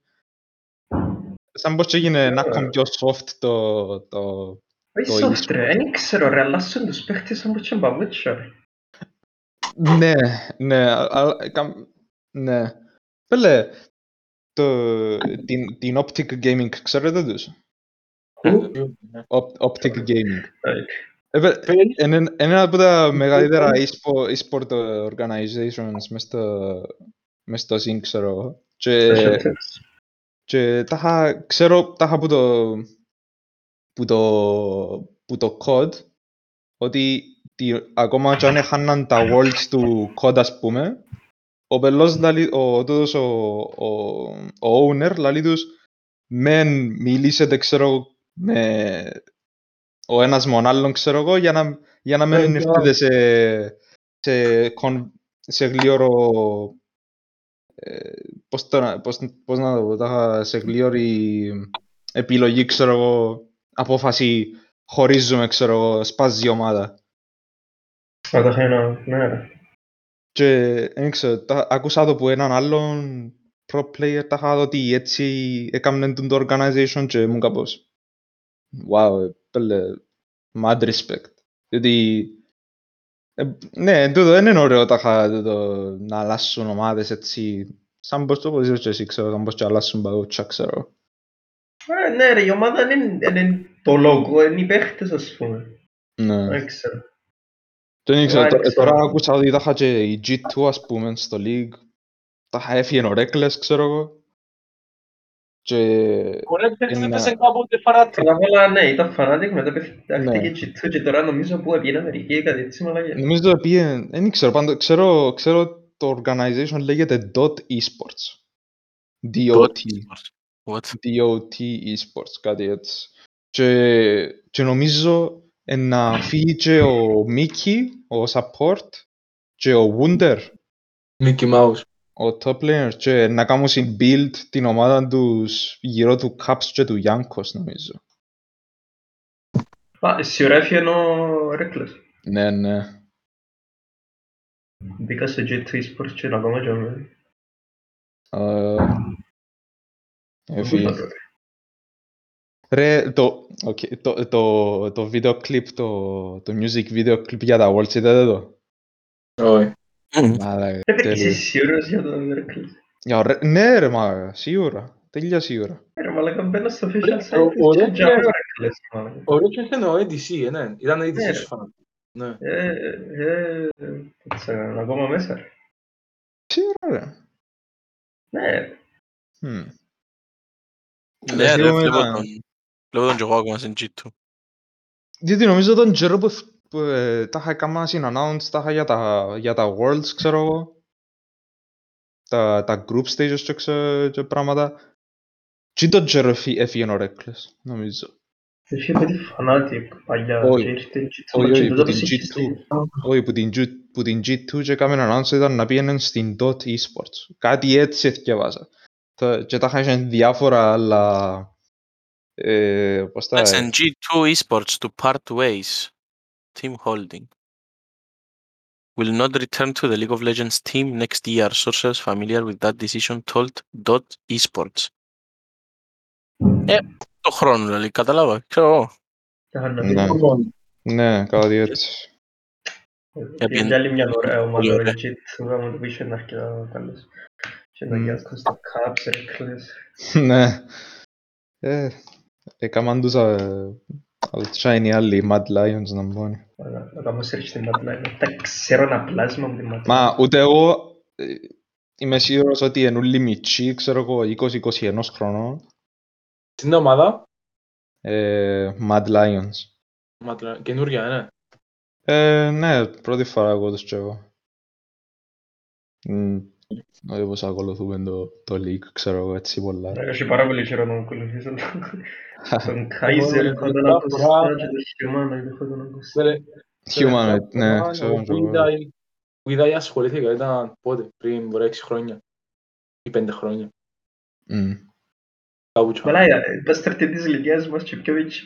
Σαν πως και έγινε να ακόμη πιο soft το, το, Όχι Το soft, ρε, δεν ξέρω, ρε, αλλάσσον τους παίχτες σαν πως και μπαβούτσια, ρε. Ναι, ναι, α- α- καμ- ναι. Πέλε, το, την, την Optic Gaming, ξέρετε τους; Op- Optic Gaming. Right. Ε, παι- Είναι είναι ένα από τα μεγαλύτερα e-sport, e-sport organizations μες στο, μες στο scene, ξέρω εγώ. Και, και τα είχα, ξέρω, τα είχα που το, που το, που το COD, ότι τι, ακόμα και αν έχαναν τα worlds του COD, ας πούμε, ο πελός, λαλεί, ο, τούτος, ο, ο, ο owner, λαλεί τους, μεν μιλήσετε, ξέρω, με ο ένας με τον άλλον, ξέρω εγώ, για να, για να μην Ε, έρθετε σε, σε, κον- σε γλίωρο, ε, πώς, το, πώς, πώς να το πω, τα- σε γλίωρη επιλογή, ξέρω εγώ, απόφαση χωρίζουμε, ξέρω εγώ, σπάζει η ομάδα. Α, τα είχα ένα, ναι, ρε. Και δεν ξέρω, τα, άκουσα το που έναν άλλον pro player τα είχα δω ότι έτσι έκαμνε τον το organization και μου κάπως wow, ε, πέλε, mad respect. Διότι ε, ναι, τούτο δεν είναι ωραίο τα είχα τούτο, να αλλάσουν ομάδες έτσι σαν πως το πως είσαι και εσύ ξέρω, σαν πως και αλλάσουν παγούτσια ξέρω. Ε, Ναι, ρε, η ομάδα είναι, είναι το logo, είναι οι παίχτες, ας πούμε. Ναι. Δεν ξέρω. Δεν ξέρω, δεν τω- ε, ξέρω. τώρα άκουσα ότι τα είχα και η G2 ας πούμε στο League. Τα είχα έφυγε ο Reckless ξέρω εγώ. Και Ωραία, Είναι- έπαιζε κάποτε φανάτι. Αλλά όλα, ναι, ήταν φανάτικ, μετά Ναι. παιχτήκε G2 και τώρα νομίζω που έπιε Αμερική, κάτι έτσι μαλακές. νομίζω ότι πήγε, δεν ξέρω, πάντως ξέρω, ξέρω το organization λέγεται Dot Esports. DOT. What? DOT Esports, κάτι έτσι. Και, και νομίζω ε, να φύγει και ο Mickey, ο support, και ο Wunder, Mickey Mouse. Ο top laner, και να κάνουν στην build την ομάδα τους γύρω του Caps και του Yankos, νομίζω. Α, σίγουρα έφυγε ο Reckless. Ναι, ναι. Μπήκα στο G2 Esports και είναι ακόμα και ο Ε, Έφυγε. Ρε, το, okay, το, το, το βίντεο κλιπ, το, το music video clip για τα Worlds, είδατε το; Όχι. Μαλάκα, Ρε, τέλειο. είσαι σίγουρος για τον Reckless. Για ωραία- Ναι ρε μαλάκα, σίγουρα. Τέλεια σίγουρα. Ρε, μαλακα μπαίνω στο official Ρε, ο- ο site και Reckless- τζάμε ο Reckless, μαλακα. Ο Ρόκερ ήταν ο ADC, ε, ναι. Ήταν ADC Ναι, σου φανάτι. Ναι. Ε, ε, δεν ξέρω, είναι ακόμα μέσα. ρε. Σίγουρα ρε. Ναι, Hm. Ναι, ρε, Βλέπουμε βλέπω τα- τον. Βλέπω τον κι εγώ ακόμα στην G2. Διότι νομίζω τον καιρό που, που ε, τα είχα κάνει στην announce, τα είχα για τα, για τα Worlds, ξέρω εγώ. Τα, τα group stages και, ξε, και πράγματα. Τι τον καιρό εφή- έφυγε ο Reckless, νομίζω. είχε παιδί φανάτικ παλιά Όχι. και ήρθε η G2 Όχι, και όχι, τότε που την το G2. σύστησε. Όχι, που την, G- που την G2 και έκαμε announce ήταν να πήγαιναν στην DOT Esports. Κάτι έτσι εθιαβάζα. Τα- Και τα είχαν διάφορα άλλα... Ε, πώς τα... That's in G2 Esports to part ways. Team Holding. Will not return to the League of Legends team next year. Sources familiar with that decision told Dot Esports. Ε, το χρόνο, δηλαδή, κατάλαβα. Ξέρω εγώ. Τα είχαν να Ναι. πει. Λοιπόν, Ναι, κάτι έτσι. Είναι άλλη μια ωραία ομάδα Πολύ ωραία. η G2, άμα το πεις είναι αρκετά καλές. Και να γιάσκω στο Caps, ρε κλαις. Ναι. Ε, έκαναν τους ε, outshine οι άλλοι, οι Mad Lions να μπουν. Αλλά Να κάνω search στην Mad Lions. Τα ξέρω ένα πλάσμα από τη Mad Μα Lions. ούτε εγώ ε, είμαι σίγουρος ότι είναι όλοι μητσοί, ξέρω εγώ, 20-21 χρονών. Στην ομάδα, Ε, Mad Lions. ματλα- καινούργια, ναι. Ε, ναι, πρώτη φορά εγώ τους και εγώ. Μ, Όχι πως ακολουθούμε το, το league, ξέρω εγώ, έτσι πολλά. Έχει πάρα πολύ καιρό να ακολουθήσω τον- τον Εγώ, Kaiser, έχω τον μια ακουστά φορά- και τον Humanoid, έχω τον ακουστά. Ρε, Humanoid, ναι, εγώ ξέρω που εγώ. είδα- Που είδα ή ασχολήθηκα ήταν πότε, πριν μπορεί 6 χρόνια ή 5 χρόνια. Μ, Κάπου τσάμε. Μαλάκα, πας στρατή της ηλικίας μας και πιο έτσι.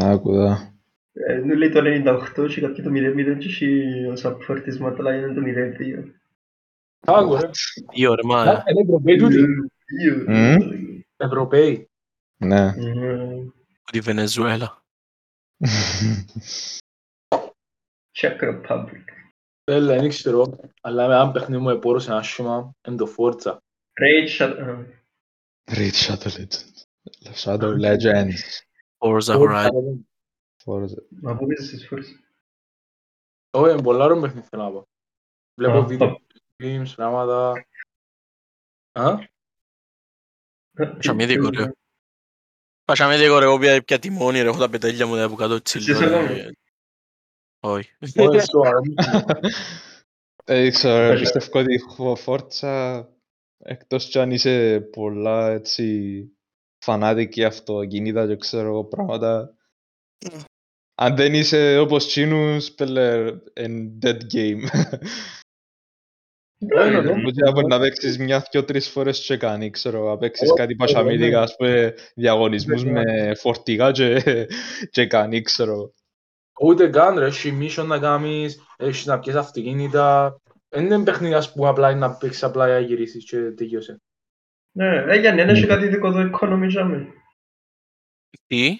Άκουδα. Ε, Νου λέει το 98 και κάποιοι το 0-0 και έχει ο support της Mad Lions το 0-2. Άκου, ρε. Δύο ρε μα. Είναι Ευρωπαίοι τούτοι. Μμ. Ευρωπαίοι. Ναι. Μμμ. από τη Βενεζουέλα. Czech Republic. Έλα, δεν ξέρω, αλλά με ένα παιχνίδι μου επόρωσε ένα σώμα, είναι το Forza. Raid Shut... α, Raid Shadow Legends. Shadow Legends. Forza Forza, Horizon. ρε. Forza. Μα πού παίζεις τις φορές. Όχι, είναι πολλά ωραίο παιχνίδι θέλω να πω. Βλέπω Α, βίντεο, games, πράγματα. Α, Είχαμε δει ωραίο. Πάσαμε λίγο ρε, εγώ πια πια τιμόνι ρε, έχω τα πετέλια μου εδώ που κάτω τσιλό. Εσύ είσαι ρε. εδώ. Όχι. όχι, σοβαρά. Ε, ξέρω, ρε, Πες. πιστεύω ότι η Forza, εκτός κι αν είσαι πολλά έτσι φανάτικη αυτοκίνητα και ξέρω εγώ πράγματα, αν δεν είσαι όπως τσίνους, πέλε, εν dead game. Όχι, ναι, ναι. Οπότε από να παίξεις μιας, δυο, τρεις φορές και κάνει, ξέρω, να παίξεις Εγώ- κάτι εγώ, πασαμίτικα, ναι. ας πούμε, διαγωνισμούς Ναι, με φορτηγά και, και κάνει, ξέρω. Ούτε καν ρε, έχει mission να κάνεις, έχεις να πιες αυτοκίνητα. Δεν είναι παιχνίδι ας πούμε απλά είναι να παίξεις απλά για να γυρίσεις και τελείωσε. Ναι, ε, Γιάννη, δεν έχει κάτι δικό το economy jam. Τι,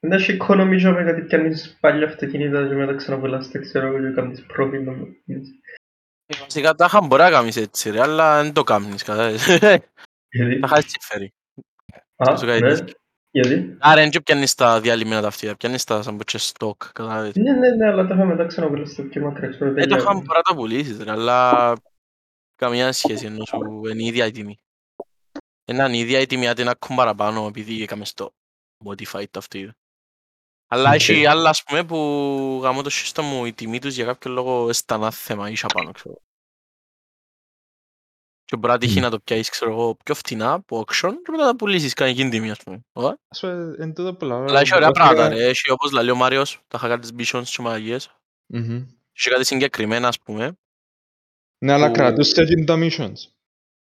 Δεν έχει economy jam γιατί πιάνεις παλιά αυτοκίνητα και μετά ξαναπολάς τα ξέρω εγώ και κάνεις profit να μου πεις. βασικά τα είχαν μπορεί να κάνεις έτσι ρε, αλλά δεν το κάνεις κατάλαβες. Γιατί, Τα είχα έτσι φέρει. α, σου κάνει ναι, δίκιο. γιατί; Άρα δεν πιάνεις τα διαλυμένα τα αυτιά, πιάνεις τα σαν ποτσες στόκ, κατάλαβες. Ναι, ναι, ναι, αλλά τα είχα μετά ξαναπολάς τα πιο μακρά, ξέρω, Ε, το τελειώνει. είχαν μπορεί να τα πουλήσεις ρε, αλλά καμία σχέση ενώ σου είναι η ίδια η τιμή. Είναι η ίδια η τιμή, άντε να έχουν παραπάνω επειδή έκαμε στο modified το αυτοκίνητο. Αλλά Οκ. έχει άλλα ας πούμε που γαμώ το σύστημα μου η τιμή τους για κάποιο λόγο στανά θέμα ίσα πάνω ξέρω. Και μπορεί να τύχει Μμ. να το πιάσεις ξέρω εγώ πιο φτηνά από auction και μετά να τα πουλήσεις κάνει εκείνη τιμή ας πούμε. Ωραία. Ας πούμε, εν τούτο που λάβω, Αλλά έχει ωραία βασικά- πράγματα ρε, έχει όπως λέει ο Μάριος, τα είχα κάνει τις missions και μαγικές. Μμμ. Έχει κάτι συγκεκριμένα ας πούμε. Ναι, αλλά που- κρατούσε και τα missions.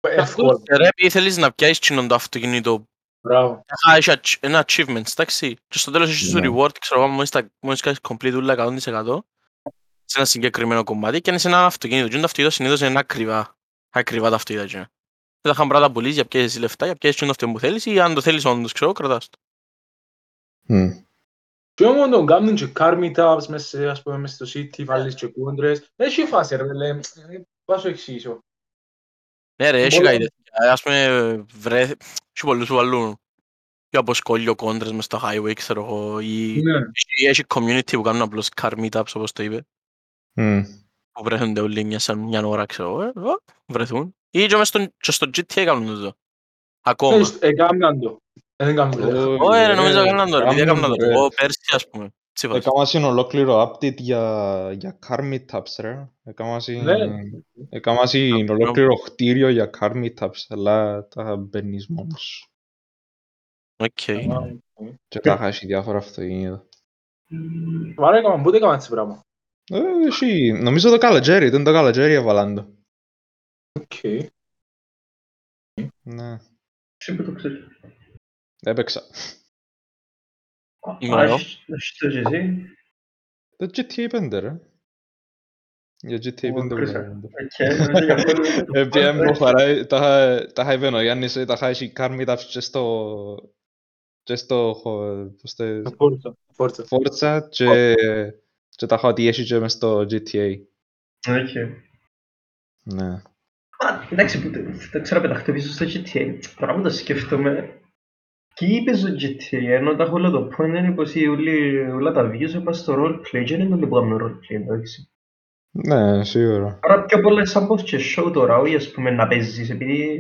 Εύκολα. Και Ρε, επειδή θέλεις να πιάσεις κοινον το αυτοκίνητο Μπράβο. Α, έχει ach- ένα achievement, εντάξει. Και στο τέλος έχεις το Ναι. reward, ξέρω εγώ, μόλις, τα, μόλις κάνεις complete ούλα 100% σε ένα συγκεκριμένο κομμάτι και είναι σε ένα αυτοκίνητο. Και το αυτοκίνητο συνήθως είναι ακριβά. Ακριβά τα αυτοκίνητα. εκείνα. Δεν θα είχαν πράγματα πουλήσεις για πιέσεις εσύ λεφτά, για πιέσεις το αυτό που θέλεις ή αν το θέλεις όντως, ξέρω, κρατάς το. Μμ. Και όμως τον κάνουν και car meetups μέσα σε, ας πούμε, μέσα στο city, βάλεις και κόντρες. Έχει φάση ρε, λέει, πάω σου εξηγήσω. Ναι ρε, έχει Πολλά- κάτι τέτοια. Ας πούμε, βρε, έχει πολλούς που βάλουν πιο από σκολιο κόντρες μες στο highway, ξέρω εγώ, ή Ναι. έχει- έχει community που κάνουν απλώς car meetups, όπως το είπε. Μμ. που βρέθονται όλοι μιας, σαν μια ώρα, ξέρω εγώ, ε, ε, βρεθούν. Ή και μες στον- και στο GTA κάνουν το. Ακόμα. Έχεις- Έκαναν το. Ε, Δεν κάνουν το. Όχι ρε, νομίζω έκαναν το, ρε, επειδή Κάμνουν έκαναν το. ρε. Εγώ πέρσι, ας πούμε. Τι φάση. Έκανα ένα ολόκληρο update για, για car meetups, ρε. Έκανα Ναι. έκανα Α, ολόκληρο κτίριο για car meetups, αλλά τα μπαίνεις μόνος σου. Οκ. Και τα έχει διάφορα αυτοκίνητα. Βάρα έκαναν, πότε έκαναν έτσι πράγμα; Ε, εσύ, νομίζω το καλοκαίρι, ήταν το καλοκαίρι έβαλαν το. Οκ. Ναι, Εσύ που το ξέρεις. έπαιξα. Είμαι Α, εδώ. έχεις- έχεις το και εσύ. Το GTA 5, ρε. Για GTA 5 Ω, έβαλαν το. Οκ, νομίζω για αυτό είναι. Ε, πια προχωράει, τα είχα- τα είχα είπε ο Γιάννης, ε, τα είχα έχει car meetups και στο... και στο... χω- πώς το... Forza. Forza. Forza και, και τα είχα ότι έχει και μες στο GTA. Οκ. Ναι. Α, εντάξει, που το- δεν ξέρω, πεταχτώ πίσω στο GTA. Τώρα που το σκέφτομαι, τι είπε στο GTA, ενώ τα έχω όλο το point είναι πως οι ούλοι- όλα τα views είπα στο roleplay και δεν είναι το που κάνουν roleplay, εντάξει. Ναι, σίγουρα. Άρα πιο πολλά σαν πως και show τώρα, όχι ας πούμε να παίζεις, επειδή...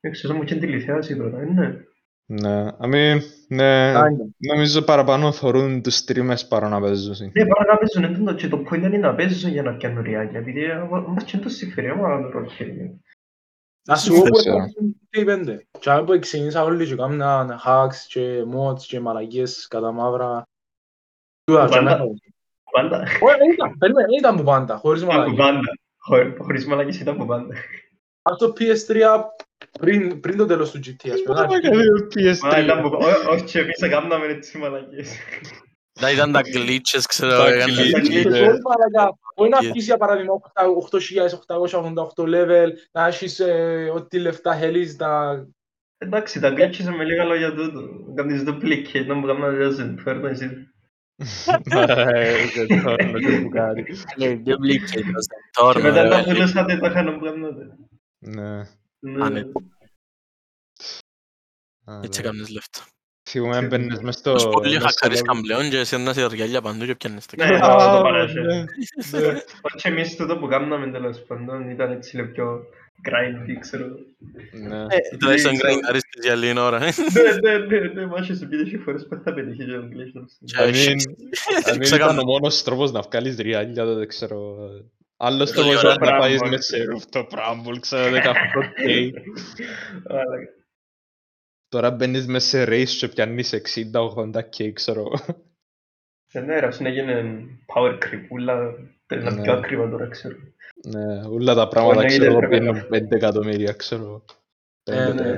Δεν ξέρω, μου και τηλεθέαση τώρα, ναι. Ναι, I mean, ναι, Kinda. νομίζω παραπάνω θωρούν τους streamers παρά να παίζουν. Ναι, πάρα να παίζουν εντούτο και το point είναι να παίζουν για να πιάνουν ριάκια, επειδή μας και το συμφέρει, άμα κάνουν roleplay. Να σου πω Δεν που ξέρω. υπάρχουν και οι πέντε. Και αν που ξεκίνησα όλοι και κάμναν hacks και mods και μαλαγίες κατά μαύρα. Τούτα, και Πάντα. μέσα. Πάντα. Όχι, δεν ήταν, περίμενε, δεν ήταν που πάντα, χωρίς Ήταν που μαλαγίες. πάντα. Χω- Χωρίς μαλακίες ήταν που πάντα. Αν το PS3 πριν, πριν το τέλος του GTA, ας πούμε. Μα να- καλή Μα ήταν PS3. που... ό- Όχι και εμείς έκαναμε έτσι μαλακίες. Να ήταν τα glitches, ξέρω, Τα έκανε- glitches, Και ναι. όχι μαλακά, μπορεί να Yes. πεις για παράδειγμα 8.888 level, να έχεις ε, ό,τι λεφτά θέλεις, να... Εντάξει, τα glitches με λίγα λόγια τούτο. Κάνεις duplicate, να μου κάνουν ένα συμφέρον εσύ. Ναι, δεν θωρούν και που κάνει. Ναι, duplicate, ως Και τώρα, μετά τα ε, πουλούσατε τα είχαν να μου κάνουν. Ναι. Ναι. Άνετα. Α, έτσι ναι. έκανες λεφτά. Θυμούμαι έμπαινες μες στο... Τους πολλοί μες στο χακαρίσκαν πλέον και εσύ να σε ριάλια παντού και πιάνες τα Ναι. ξέρω. Α, το Α, παράσαι. ναι. Ναι. Όχι εμείς τούτο που κάναμε τέλος πάντων ήταν έτσι λίγο πιο grindy, ξέρω. Ναι. Ε, Τουλάχιστον Ναι, γκραϊνταρίσκες για λίγη ώρα. ε. Ναι, ναι, ναι, ναι, μάχε σου πείτε και φορές που θα πετύχεις για τον glitch. Και I mean, έχεις- I mean, Ξεκάθαρα. ήταν ο μόνος τρόπος να βγάλεις ριάλια, δεν ξέρω. Άλλος Πολύ τρόπος ωραία ήταν να πάεις Bramble. με σε το Bramble, ξέρω, 18K. Αλλά Τώρα μπαίνεις μες σε race και πιάνεις 60-80K, ξέρω. σε ναι, ρε, έγινε power creep, ούλα παίζαν Ναι. πιο ακριβά τώρα, ξέρω. Ναι, όλα τα πράγματα Εννοείται, ξέρω πρέπει πίνουν να- 5 εκατομμύρια, ξέρω. Ε, Πέντε, ναι.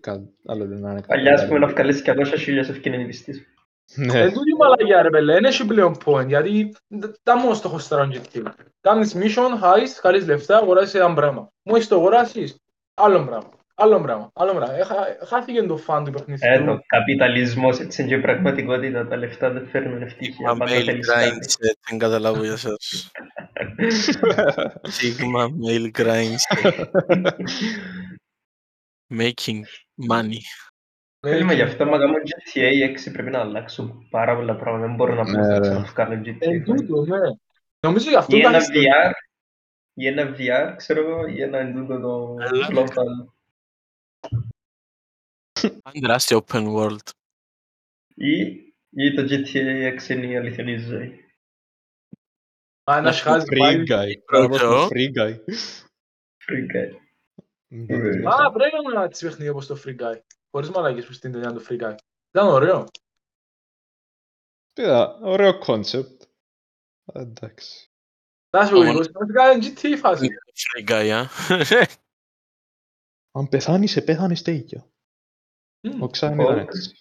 κα- άλλο δεν είναι Παλιά, ας πούμε, να βγάλεις 100 χιλιάς ευκαιρία πιστής. Ναι, Εν τούτη μαλαγιά ρε πέλε, δεν έχει πλέον point, γιατί τα μόνος στόχος τώρα είναι GTA. Κάνεις mission, heist, καλείς λεφτά, αγοράσεις ένα πράγμα. Μόλις το αγοράσεις, άλλο πράγμα. Άλλο πράγμα, άλλο πράγμα. Έχα- Χάθηκε το φαν του Ε, παιχνιδιού. το καπιταλισμός, έτσι είναι και η πραγματικότητα, τα λεφτά δεν φέρνουν ευτυχία, Sigma πάντα Mail θέλεις Grind κάτι. Set, δεν καταλάβω για σας. Sigma Mail Grind Set. Making money. Θέλουμε γι' αυτό, μα κάνουμε GTA 6 πρέπει να αλλάξουν πάρα πολλά πράγματα, δεν μπορώ να πω Ναι, να ρε. ξαναβγάλουν GTA. Εν τούτος, ναι. Νομίζω γι' αυτό Ή ένα κάνεις- VR, ή ένα VR, ξέρω εγώ, ή ένα εντούτο το Αλλά- local. Αν τεράστιο open world. Ή, ή το GTA 6 είναι η αληθινή ζωή. Α, να σχάζει Free πάλι. guy. Πράγμα Ρωτώ. στο free guy. Free guy. Ναι. Α, πρέπει να κάνουμε έτσι παιχνίδι όπως το Free Guy. Χωρίς μαλαγίες που στην ταινία του Free Guy. Ήταν ωραίο. Κοίτα, ωραίο concept. Εντάξει. Να σου πω, Όμως- Νίκος, βασικά είναι GTA φάση. Free guy, α. Αν πεθάνεις, σε πέθανες τέλεια. Μμ. Ο Ξάν Ω. ήταν έτσι.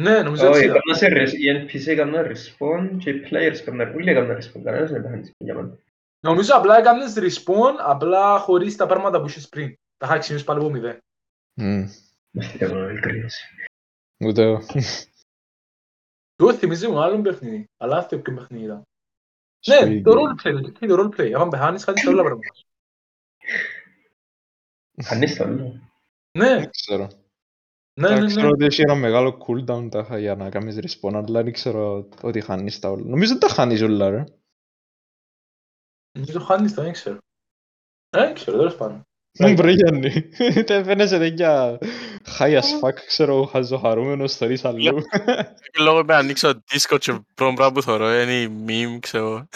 Ναι, νομίζω Όχι, έτσι ήταν. έκανα σε res- οι NPC έκαναν respawn και οι players έκαναν, όλοι έκαναν respawn, κανένας δεν πέθανε για μένα. Νομίζω απλά έκανες respawn, απλά χωρίς τα πράγματα που είχες πριν. Τα είχα ξεκινήσει πάλι από μηδέν. Μμ. Αυτή ήταν η κρίση. Ούτε εγώ. Εγώ θυμίζει μου άλλον παιχνίδι, αλλά αυτό ποιο παιχνίδι ήταν. Ναι, Free το guy. roleplay, το GTA, το roleplay. Αν πεθάνεις, χάνεις τα όλα πράγματα. Κανείς το άλλο. Ναι, Δεν ξέρω. ναι, Τα ναι, ξέρω ναι. ότι έχει ένα μεγάλο cooldown τα είχα για να κάνεις respawn, αλλά δεν ξέρω ότι χάνεις τα όλα. Νομίζω ότι τα χάνεις όλα, ρε. Νομίζω χάνεις το, δεν ξέρω. Ε, Δεν ξέρω, τέλος πάντων. Μου βρε Γιάννη. Δεν φαίνεσαι τέτοια high as fuck, ξέρω, χαζοχαρούμενος, θωρείς αλλού. Και λόγω με ανοίξω το Discord και πρώτο πράγμα που θωρώ είναι η meme, ξέρω.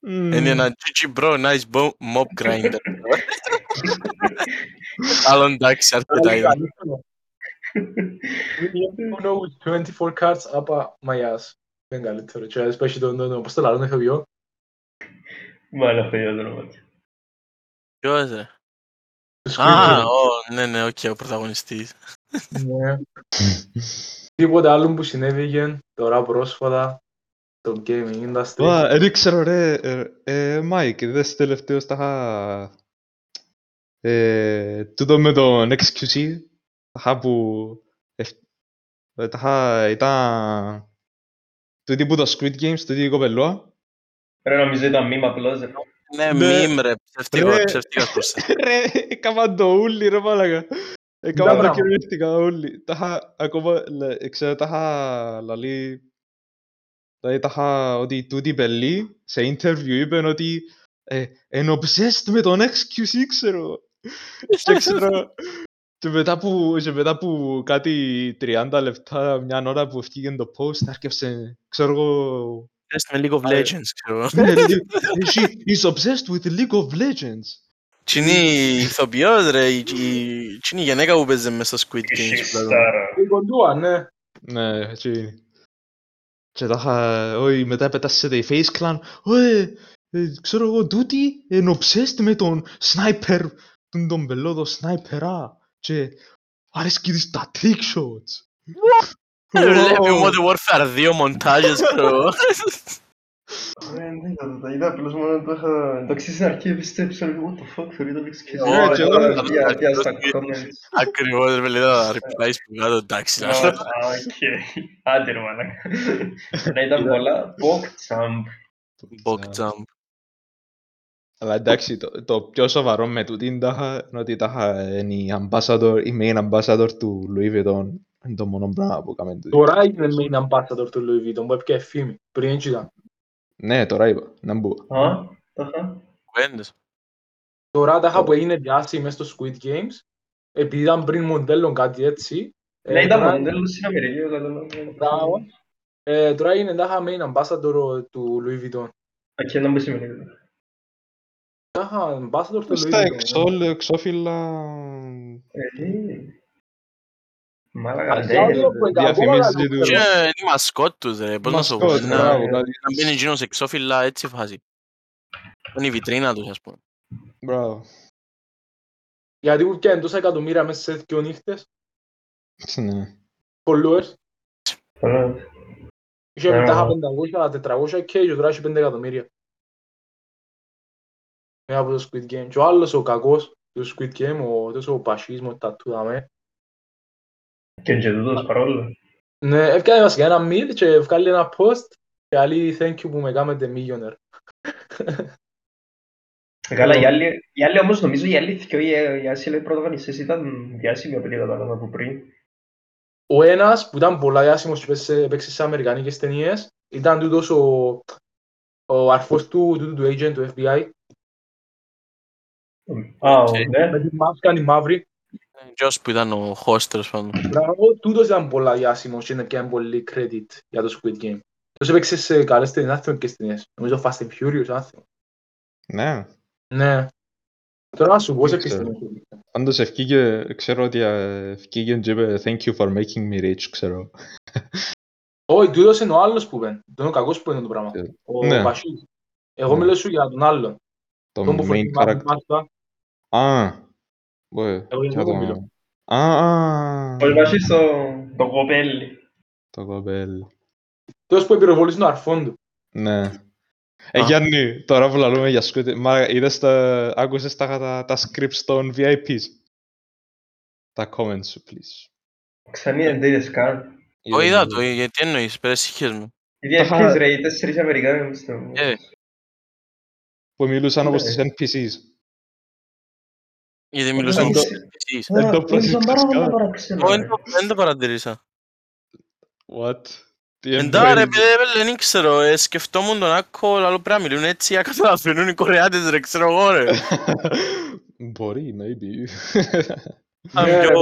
Μμμ. Είναι ένα GG bro, nice bo- mob grinder. Άλλο εντάξει, αρκετά είναι. Uno with 24 cards up my ass. Δεν καλύτερο. Και ας πέσει τον, τον, πώς το λαλούν, ηθοποιό. Μάλλον αυτό είναι το όνομα του. Ποιος ρε. Το Α, Squid ω, ναι, ναι, οκ, ο πρωταγωνιστής. Game. Ναι. Τίποτε άλλο που συνέβηκε τώρα πρόσφατα στο gaming industry. Α, δεν ξέρω ρε, ε, ε, Μάικ, είδες τελευταίως τα είχα... Ε, τούτο με τον XQC, τα είχα που... εφ- ε, Τα είχα, ήταν... Τούτη που το Squid Games, τούτη η κοπελούα. Ρε νομίζω ήταν μήμα απλώς. Ρε. Ναι, Ναι. μιμ ρε, ψεύτικο, Ρε. ψεύτικο πρόσθετο. Ρε, έκαναν το ούλι ρε μάλακα. Έκαναν το πράγμα. κυριολεκτικά ούλι. Τα είχα ακόμα, λε- ξέρω, τα είχα λαλεί, δηλαδή τα είχα ότι τούτη η πελή σε interview είπε ότι ε, είναι obsessed με τον XQC ξέρω. Και ξέρω, και μετά που, και μετά που κάτι 30 λεπτά, μια ώρα που έφυγε το post, άρχισε, ξέρω εγώ, Πες με League of Άρα. Legends, ξέρω. «Ναι, λέει, she is obsessed with League of Legends. Τι είναι η ηθοποιός ρε, η- η- τι είναι η γυναίκα που παίζει μες στο Squid Η Games. πλέον. Σιστάρα. Η κοντούα, ναι. Ναι, έτσι είναι. Και τα είχα, όχι, μετά έπετάσσεται η Face Clan, «Ωε, ε, ξέρω εγώ, τούτη είναι obsessed με τον sniper, τον τον πελόδο sniper, και αρέσκει της τα trick shots. Ε, Βλέπει Wow. Modern Warfare 2 μοντάζες, ξέρω. Ε, δεν είδα το, τα είδα απλώς μόνο το είχα... Εντάξει στην αρχή πίστεψα λίγο what the fuck, θεωρεί το λέξη και Ναι, και εγώ- Πια- πια στα comments. Ακριβώς, ρε, λέει τα replies που κάτω, εντάξει. Α, α, οκ. Άντε ρε μαλάκα. Να ήταν πολλά PogChamp. PogChamp. Αλλά εντάξει, το, το πιο σοβαρό με τούτην τάχα, είναι ότι τάχα, είναι η ambassador, η main ambassador του Louis Vuitton, είναι το μόνο πράγμα που έκαμε τούτη. Τώρα έγινε main ambassador του Louis Vuitton που έπιε φήμη. Πριν έτσι ήταν. Ναι, τώρα είπα, να μπω. Α, τα είχα. Κουβέντες. Τώρα τα είχα που έγινε διάση μες στο Squid Games. Επειδή ήταν πριν μοντέλο κάτι έτσι. ε, Ναι, ήταν τώρα- μοντέλο στην Αμερική, εγώ καταλαβαίνω. Μπράβο. Ε, Τώρα έγινε τα είχα main ambassador του Louis Vuitton. Οκ, να μπει σημαίνει. Τα είχα ambassador του Louis Στα Vuitton. εξόλ, εξώφυλλα... Ε, Μαλάκα, Αρχικά ναι. αυτό που έκανε, διαφημίζει ακόμα του- καλύτερο. Και είναι η μασκότ τους, ρε, πώς να σου πω. Μασκότ, Να μπράβο, ναι. κάτι. να μπαίνει εκείνος εξώφυλλα έτσι φάση. Είναι η βιτρίνα τους, ας πούμε. Μπράβο. Γιατί που πιάνε τόσα εκατομμύρια μέσα σε δύο νύχτες. Ναι. Followers. Ωραία. Είχε Ναι, τα είχα ναι. 500, 400 και και τώρα έχει 5 εκατομμύρια. Ένα από το Squid Game. Και ο άλλος ο κακός του Squid Game, ο τόσο ο Πασίσμος, τα του δαμέ. Και και τούτος παρόλο. Ναι, έφτιανε βασικά ένα mail και βγάλει ένα post και άλλοι thank you που με κάνετε millionaire. Καλά, οι άλλοι, οι άλλοι όμως νομίζω οι άλλοι δυο, οι, οι άσυλοι πρωταγωνιστές ήταν διάσημοι από λίγα κατάλαβα από πριν. Ο ένας που ήταν πολλά διάσημος και παίξε- έπαιξε σε αμερικανικές ταινίες ήταν τούτος ο, ο αρφός του, του, του agent του FBI Α, Οκ. ναι. με τη μάσκα η μαύρη. Τζείνος που ήταν ο host, τέλος πάντων. Μπράβο, τούτος ήταν πολλά διάσημος και είναι πιάνει πολύ credit για το Squid Game. Τούτος έπαιξε σε καλές ταινίες, άθιμο και ταινίες. Νομίζω Fast and Furious, άθιμο. Ναι. Ναι. Τώρα να σου πω σε Δεν ποιες ξέρω. ταινίες. Πάντως ευκήγε, ξέρω ότι ε, ευκήγε και είπε thank you for making me rich, ξέρω. Όχι, τούτος είναι ο άλλος που είπε. Τον ο κακός που είναι το πράγμα. Ε, Ο ναι. Πασίς. Εγώ Ναι. μιλώ σου για τον άλλον. Το Τον που φορεί main τη μαύρη character. μάσκα. Α, μπορεί, Εγώ για για αυτό το... μιλώ. Α, α, Ο Ιβάσης το, το κοπέλι. το κοπέλ. Τούτος που επιρροβολήσει τον αρφόν του. Ναι. Ε, Α. Γιάννη, τώρα που λαλούμε για σκούτι, μα είδες τα, άκουσες τα, τα, τα scripts των VIPs. Τα comments σου, please. Ξανή δεν είδες καν. Το είδα το, γιατί εννοείς, πέρας είχες μου. Οι διεύκες ρε, οι τέσσερις Αμερικάνοι στο... Ε, Που μιλούσαν όπως Ναι. τις NPCs. Γιατί μιλούσαν είναι- τους εσείς. δεν το Α, προσέξα ήταν πάρα καν. πολλά παράξενα, Εγώ ρε. δεν το- δεν το παρατηρήσα. What? Τι Εντά ρε, εννοείς; παιδί, δεν ξέρω, ε, σκεφτόμουν τον Άκο, άλλο πρέπει να μιλούν έτσι, για καταλαβαίνουν οι Κορεάτες ρε, ξέρω εγώ ρε. Μπορεί, maybe. Αν Ναι, ρε, πιο,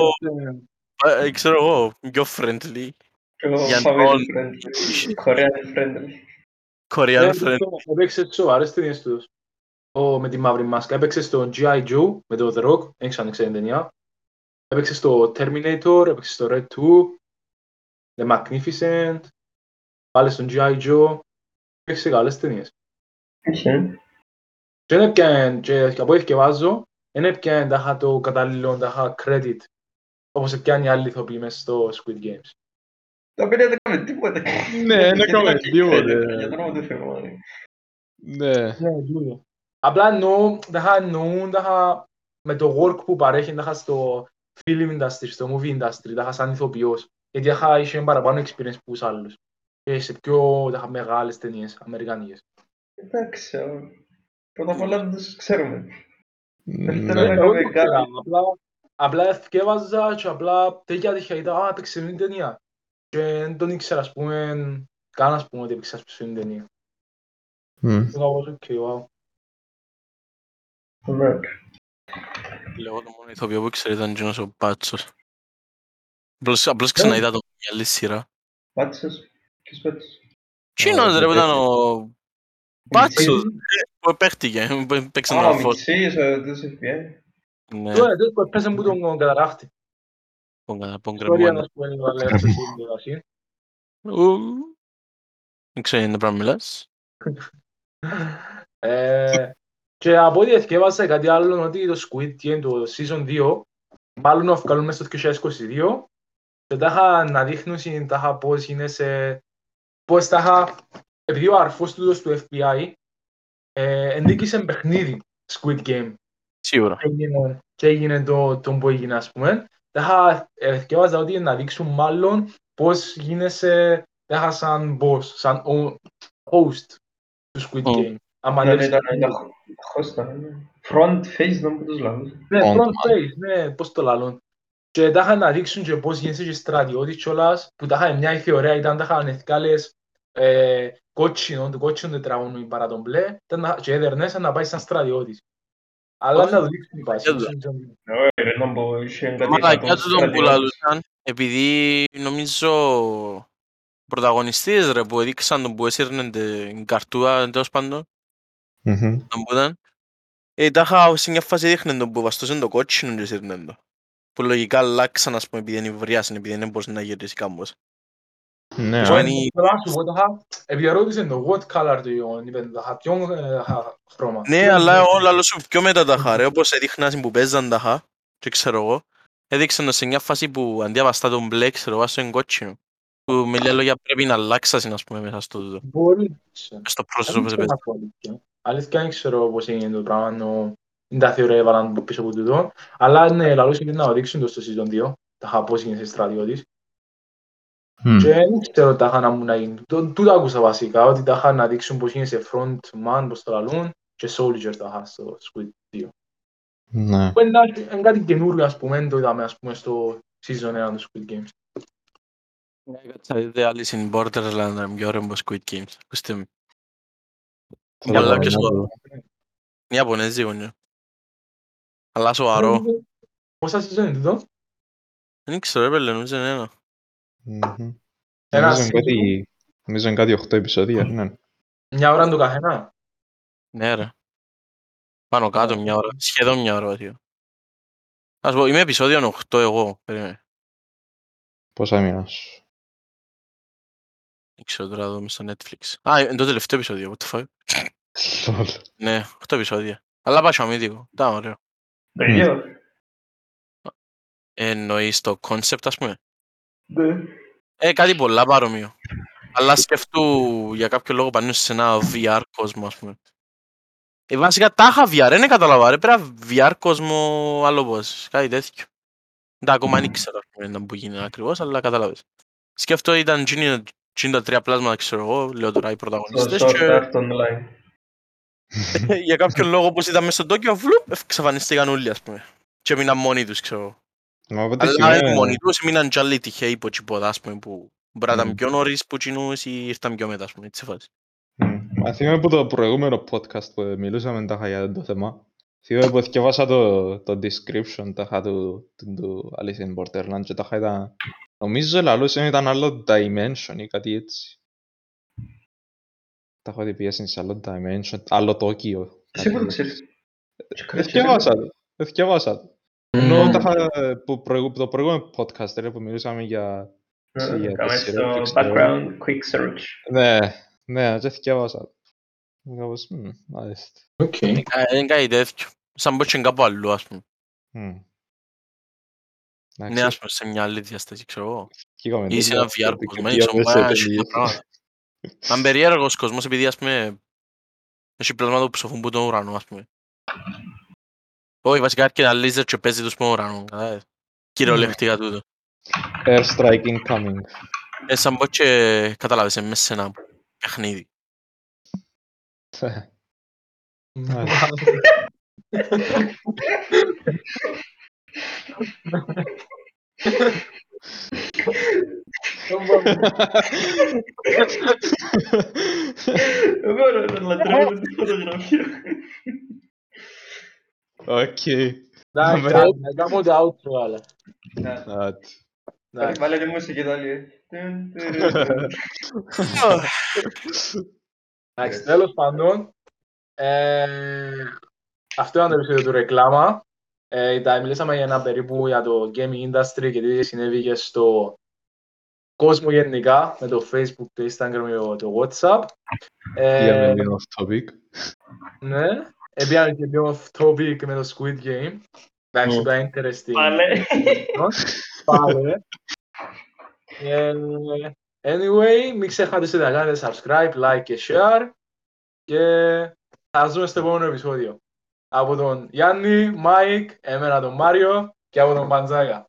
ε, ε, ξέρω εγώ, πιο friendly, Εγώ Για family τον- friendly. Korean friendly. Korean Ναι, friendly. Έπαιξε στις σοβαρές ταινίες τους. Ο, με τη μαύρη μάσκα. Έπαιξε στο G.I. Joe με το The Rock. Δεν ξέρω αν ξέρει την ταινία. Έπαιξε στο Terminator. Έπαιξε στο Red 2. The Magnificent. Πάλι στον G.I. Joe. Έπαιξε σε καλές ταινίες. Οκ. Και δεν έπιανε, και από ό,τι διαβάζω, δεν έπιανε τάχα το κατάλληλο τάχα credit. Όπως έπιανε οι άλλοι ηθοποιοί μέσα στο Squid Games. Τα παιδιά δεν έκαμε τίποτε. Ναι, δεν Γιατί έκαμε να και τίποτε. credit, Για το όνομα του Θεού. ρε. Ναι. Ναι, τούτο. Απλά εννοώ, τάχα εννοούν τάχα με το work που παρέχει τάχα στο film industry, στο movie industry, τάχα σαν ηθοποιός. Γιατί τάχα είχε παραπάνω experience που τους άλλους. Και σε πιο τάχα μεγάλες ταινίες, αμερικανικές. Εντάξει, α, Πρώτα απ' όλα δεν τους ξέρουμε. Ναι. Δεύτερον, Εγώ έκαμε δεν ξέρω, κάτι. απλά, απλά εθκιέβαζα και απλά τέτοια τυχαία ήταν, α, έπαιξε μια ταινία. Και δεν τον ήξερα, ας πούμε, καν ας πούμε ότι έπαιξε ας πούμε, μια ταινία. Μμ. Ήταν όπως, οκ, wow. Ναι. Εγώ το μόνο ηθοποιό που ήξερα ήταν εκείνος ο Πάτσος. Απλώς, απλώς ξαναείδα το μια άλλη σειρά. Πάτσος. Ποιος πάτσος. Τζείνος ρε που ήταν ο Πάτσος Μιτσής. που παίχτηκε, που παίξε Α, τον ο αφό. Μιτσής, ο της FBI. Ναι, Τώρα, τότε που έπαιζε μου τον καταράχτη. τον κατά- τον Ιστορία, κρεμμένο. ας πούμε, να λέω σε συνδυασία. Ου. Δεν ξέρω είναι πράγμα μιλάς. Ε, Και από ό,τι εθιέβασα κάτι άλλο ότι το Squid Game το Season 2 μάλλον να βγάλουν μέσα στο 2022 και τα είχα να δείχνουν τα είχα πώς είναι σε πώς τα είχα επειδή ο αρφός του του FBI ε, ενδίκησε παιχνίδι Squid Game Σίγουρα. και έγινε, και έγινε το, το που έγινε ας πούμε τα είχα εθιέβαζα ότι να δείξουν μάλλον πώς γίνεσαι τα είχα σαν boss, σαν o- host του Squid Μμ. Game άμα Ναι, λες ήταν ήταν χώστα. ναι. Front face να μου τους λάβουν. Ναι, Front front face, ναι, πώς το λαλούν. Και τα είχαν να δείξουν και πώς γίνεσαι και στρατιώτης κιόλας, που τα είχαν μια ήθη ωραία, ήταν τα είχαν εθκάλες ε, κότσινο, το κότσινο τετραγωνί παρά τον μπλε, ήταν να- και έδερνες να πάεις σαν στρατιώτης. Αλλά Όχι. να το δείξουν η πάση. Έδω. Ναι, ρε, να μπω, είχε κάτι Μαλακιά εκατό του τον που στρατιώτες. λαλούσαν, επειδή νομίζω πρωταγωνιστές ρε που έδειξαν τον που έσυρνε την καρτούα τέλος πάντων, Μμμ. τον που ήταν, ε, τα είχα σε μια φάση δείχνε τον που βαστούσε το κότσινο και έσυρνε το. Που λογικά αλλάξαν ας πούμε επειδή είναι βριάσαν, επειδή δεν μπορούσε να γυρίσει κάμπος. Ναι, Εγώ α. Σημαίνει- θέλω να σου πω, τα είχα- επειδή ερώτησε το what color do you want, είπε, τα είχα ποιον ε, είχα χρώμα. Ναι, αλλά εγώ λαλώ σου πιο μετά τα είχα ρε, όπως έδειχναν που παίζαν τα είχα, και ξέρω εγώ, έδειξαν το σε μια φάση που αντί να βαστά τον μπλε, ξέρω εγώ, στον κότσινο. Που με λίγα λόγια πρέπει να αλλάξασαι, ας πούμε, μέσα στο τούτο. Μπορεί. Στο Δεν πρόσωπο που σε ξέρω παίζει. να πω αλήθεια. Αλήθεια δεν ξέρω πώς έγινε το πράγμα, ενώ είναι τα θεωρία έβαλαν από πίσω από τούτο. Αλλά ναι, λαλούς είναι να το δείξουν το στο season 2, τα είχα πώς γίνεσαι στρατιώτης. Μμ. Και δεν ξέρω τι τα είχαν να μου να γίνουν. Το- Τούτα άκουσα βασικά, ότι τα είχαν να δείξουν πώς γίνεσαι front man, πώς το λαλούν, και soldier τα είχα στο Squid 2. Ναι. Που είναι είναι κάτι καινούριο, ας πούμε, δεν το είδαμε, ας πούμε, στο season 1 του Squid Games. Ναι, κάτσα δείτε Alice in Borderland, είναι πιο ωραίο από Squid Games. Ακούστε με. Θέλω Αλλά να ποιος δω. το- Είναι Ιαπωνέζικο, ναι. Αλλά σοβαρό. Πόσα season είναι τούτο; Δεν ξέρω, έπαιρνε, νομίζω είναι ένα. Μμμ. Ένα Νομίζω είναι season. κάτι- Νομίζω είναι κάτι 8 επεισόδια, ναι. Μια ώρα το καθένα; Ναι, ρε. Πάνω κάτω μια ώρα. Σχεδόν μια ώρα, βασικά. Ας πω, είμαι επεισόδιο 8 εγώ. Περίμενε. Πόσα μήνας; Δεν ξέρω στο Netflix. Α, είναι το τελευταίο επεισόδιο, what the fuck. ναι, 8 επεισόδια. Αλλά πάει αμυντικό. Ήταν ωραίο. Παιδιά. Εννοείς το concept, ας πούμε; Ναι. Ε, κάτι πολλά παρόμοιο. Αλλά σκεφτού για κάποιο λόγο πάνω σε ένα VR κόσμο, ας πούμε. Ε, βασικά τα είχα VR, δεν ναι, καταλαβα, ρε, πέρα VR κόσμο άλλο πώς, κάτι τέτοιο. Δεν ακόμα δεν δεν ακριβώς, αλλά καταλάβες. Σκέφτο ήταν Junior 53 πλάσματα, ξέρω εγώ, λέω τώρα οι πρωταγωνιστές. Το και... online. Ε, για κάποιο λόγο, όπως είδαμε στο Tokyo Vloop, εξαφανιστήκαν όλοι, ας πούμε. Και έμειναν μόνοι τους, ξέρω εγώ. Αλλά είναι μόνοι τους, έμειναν κι άλλοι τυχαίοι υπό τσιποδά, ας πούμε, που μπράταν πιο νωρίς που κοινούς ή ήρθαν πιο μετά, ας πούμε, έτσι φάση. Μα θυμάμαι που το προηγούμενο podcast που μιλούσαμε τα για το θέμα, Θυμάμαι που θυκευάσα το, το description τάχα του, του, του Alice in Borderland και τάχα ήταν... Νομίζω λαλούσαν ήταν άλλο dimension ή κάτι έτσι. Τάχα ότι πιέσαν σε άλλο dimension, άλλο Τόκιο. Εσύ που το κάτι έτσι. ξέρεις. Και κράτησες Εθιέβασα το. Εθιέβασα το. Ενώ Μμμ. τάχα που προηγου- το προηγούμενο podcast ρε, που μιλούσαμε για... Ναι, για Κάμε τις στο σειρές, background quick search. Ναι, ναι, και εθκιέβασα το. Κάπως, μμ, μάλιστα. Οκ. Είναι κάτι τέτοιο. Σαν πως και κάπου αλλού, ας πούμε. Μμ. Ναι, Εντάξει, ας πούμε, σε μια άλλη διάσταση, ξέρω εγώ. Κοίγαμε Ή σε τούτα, ένα VR ότι κόσμος, πήγαμε έξω, σε πάει, ταινίες. έχει πράγματα. Αν περίεργος κόσμος, επειδή, ας πούμε, έχει πλάσματα που ψοφούν που τον ουρανό, ας πούμε. Όχι, βασικά έρχεται ένα λίζερ και παίζει τους στον ουρανό, κατάλαβες. Κυριολεκτικά τούτο. Airstrike incoming. Ε, σαν πως και, κατάλαβες, ε, μέσα σε ένα παιχνίδι. Δεν μπορώ να λατρεύω τη φωτογραφία. Οκ. Εντάξει, Ωραία. να κάνουμε το outro, αλλά. Να, Άτε. Εντάξει. Βάλε τη μουσική εδώ Εντάξει, τέλος πάντων, ε, αυτό ήταν το επεισόδιο του Ρεκλάμα. Ε, ήταν- μιλήσαμε για ένα περίπου για το gaming industry και τι συνέβη και στο κόσμο γενικά, με το Facebook, το Instagram και το- το WhatsApp. Ε, Πήγαμε λίγο off topic. ναι, έπιανε και πιο off topic με το Squid Game. Εντάξει, Ω. ήταν interesting. Πάλε. Πάλε. Ε, anyway, μην ξεχάσετε να κάνετε subscribe, like και share και θα σας δούμε στο επόμενο επεισόδιο. Από τον Γιάννη, Μάικ, εμένα τον Μάριο και από τον Παντζάκα.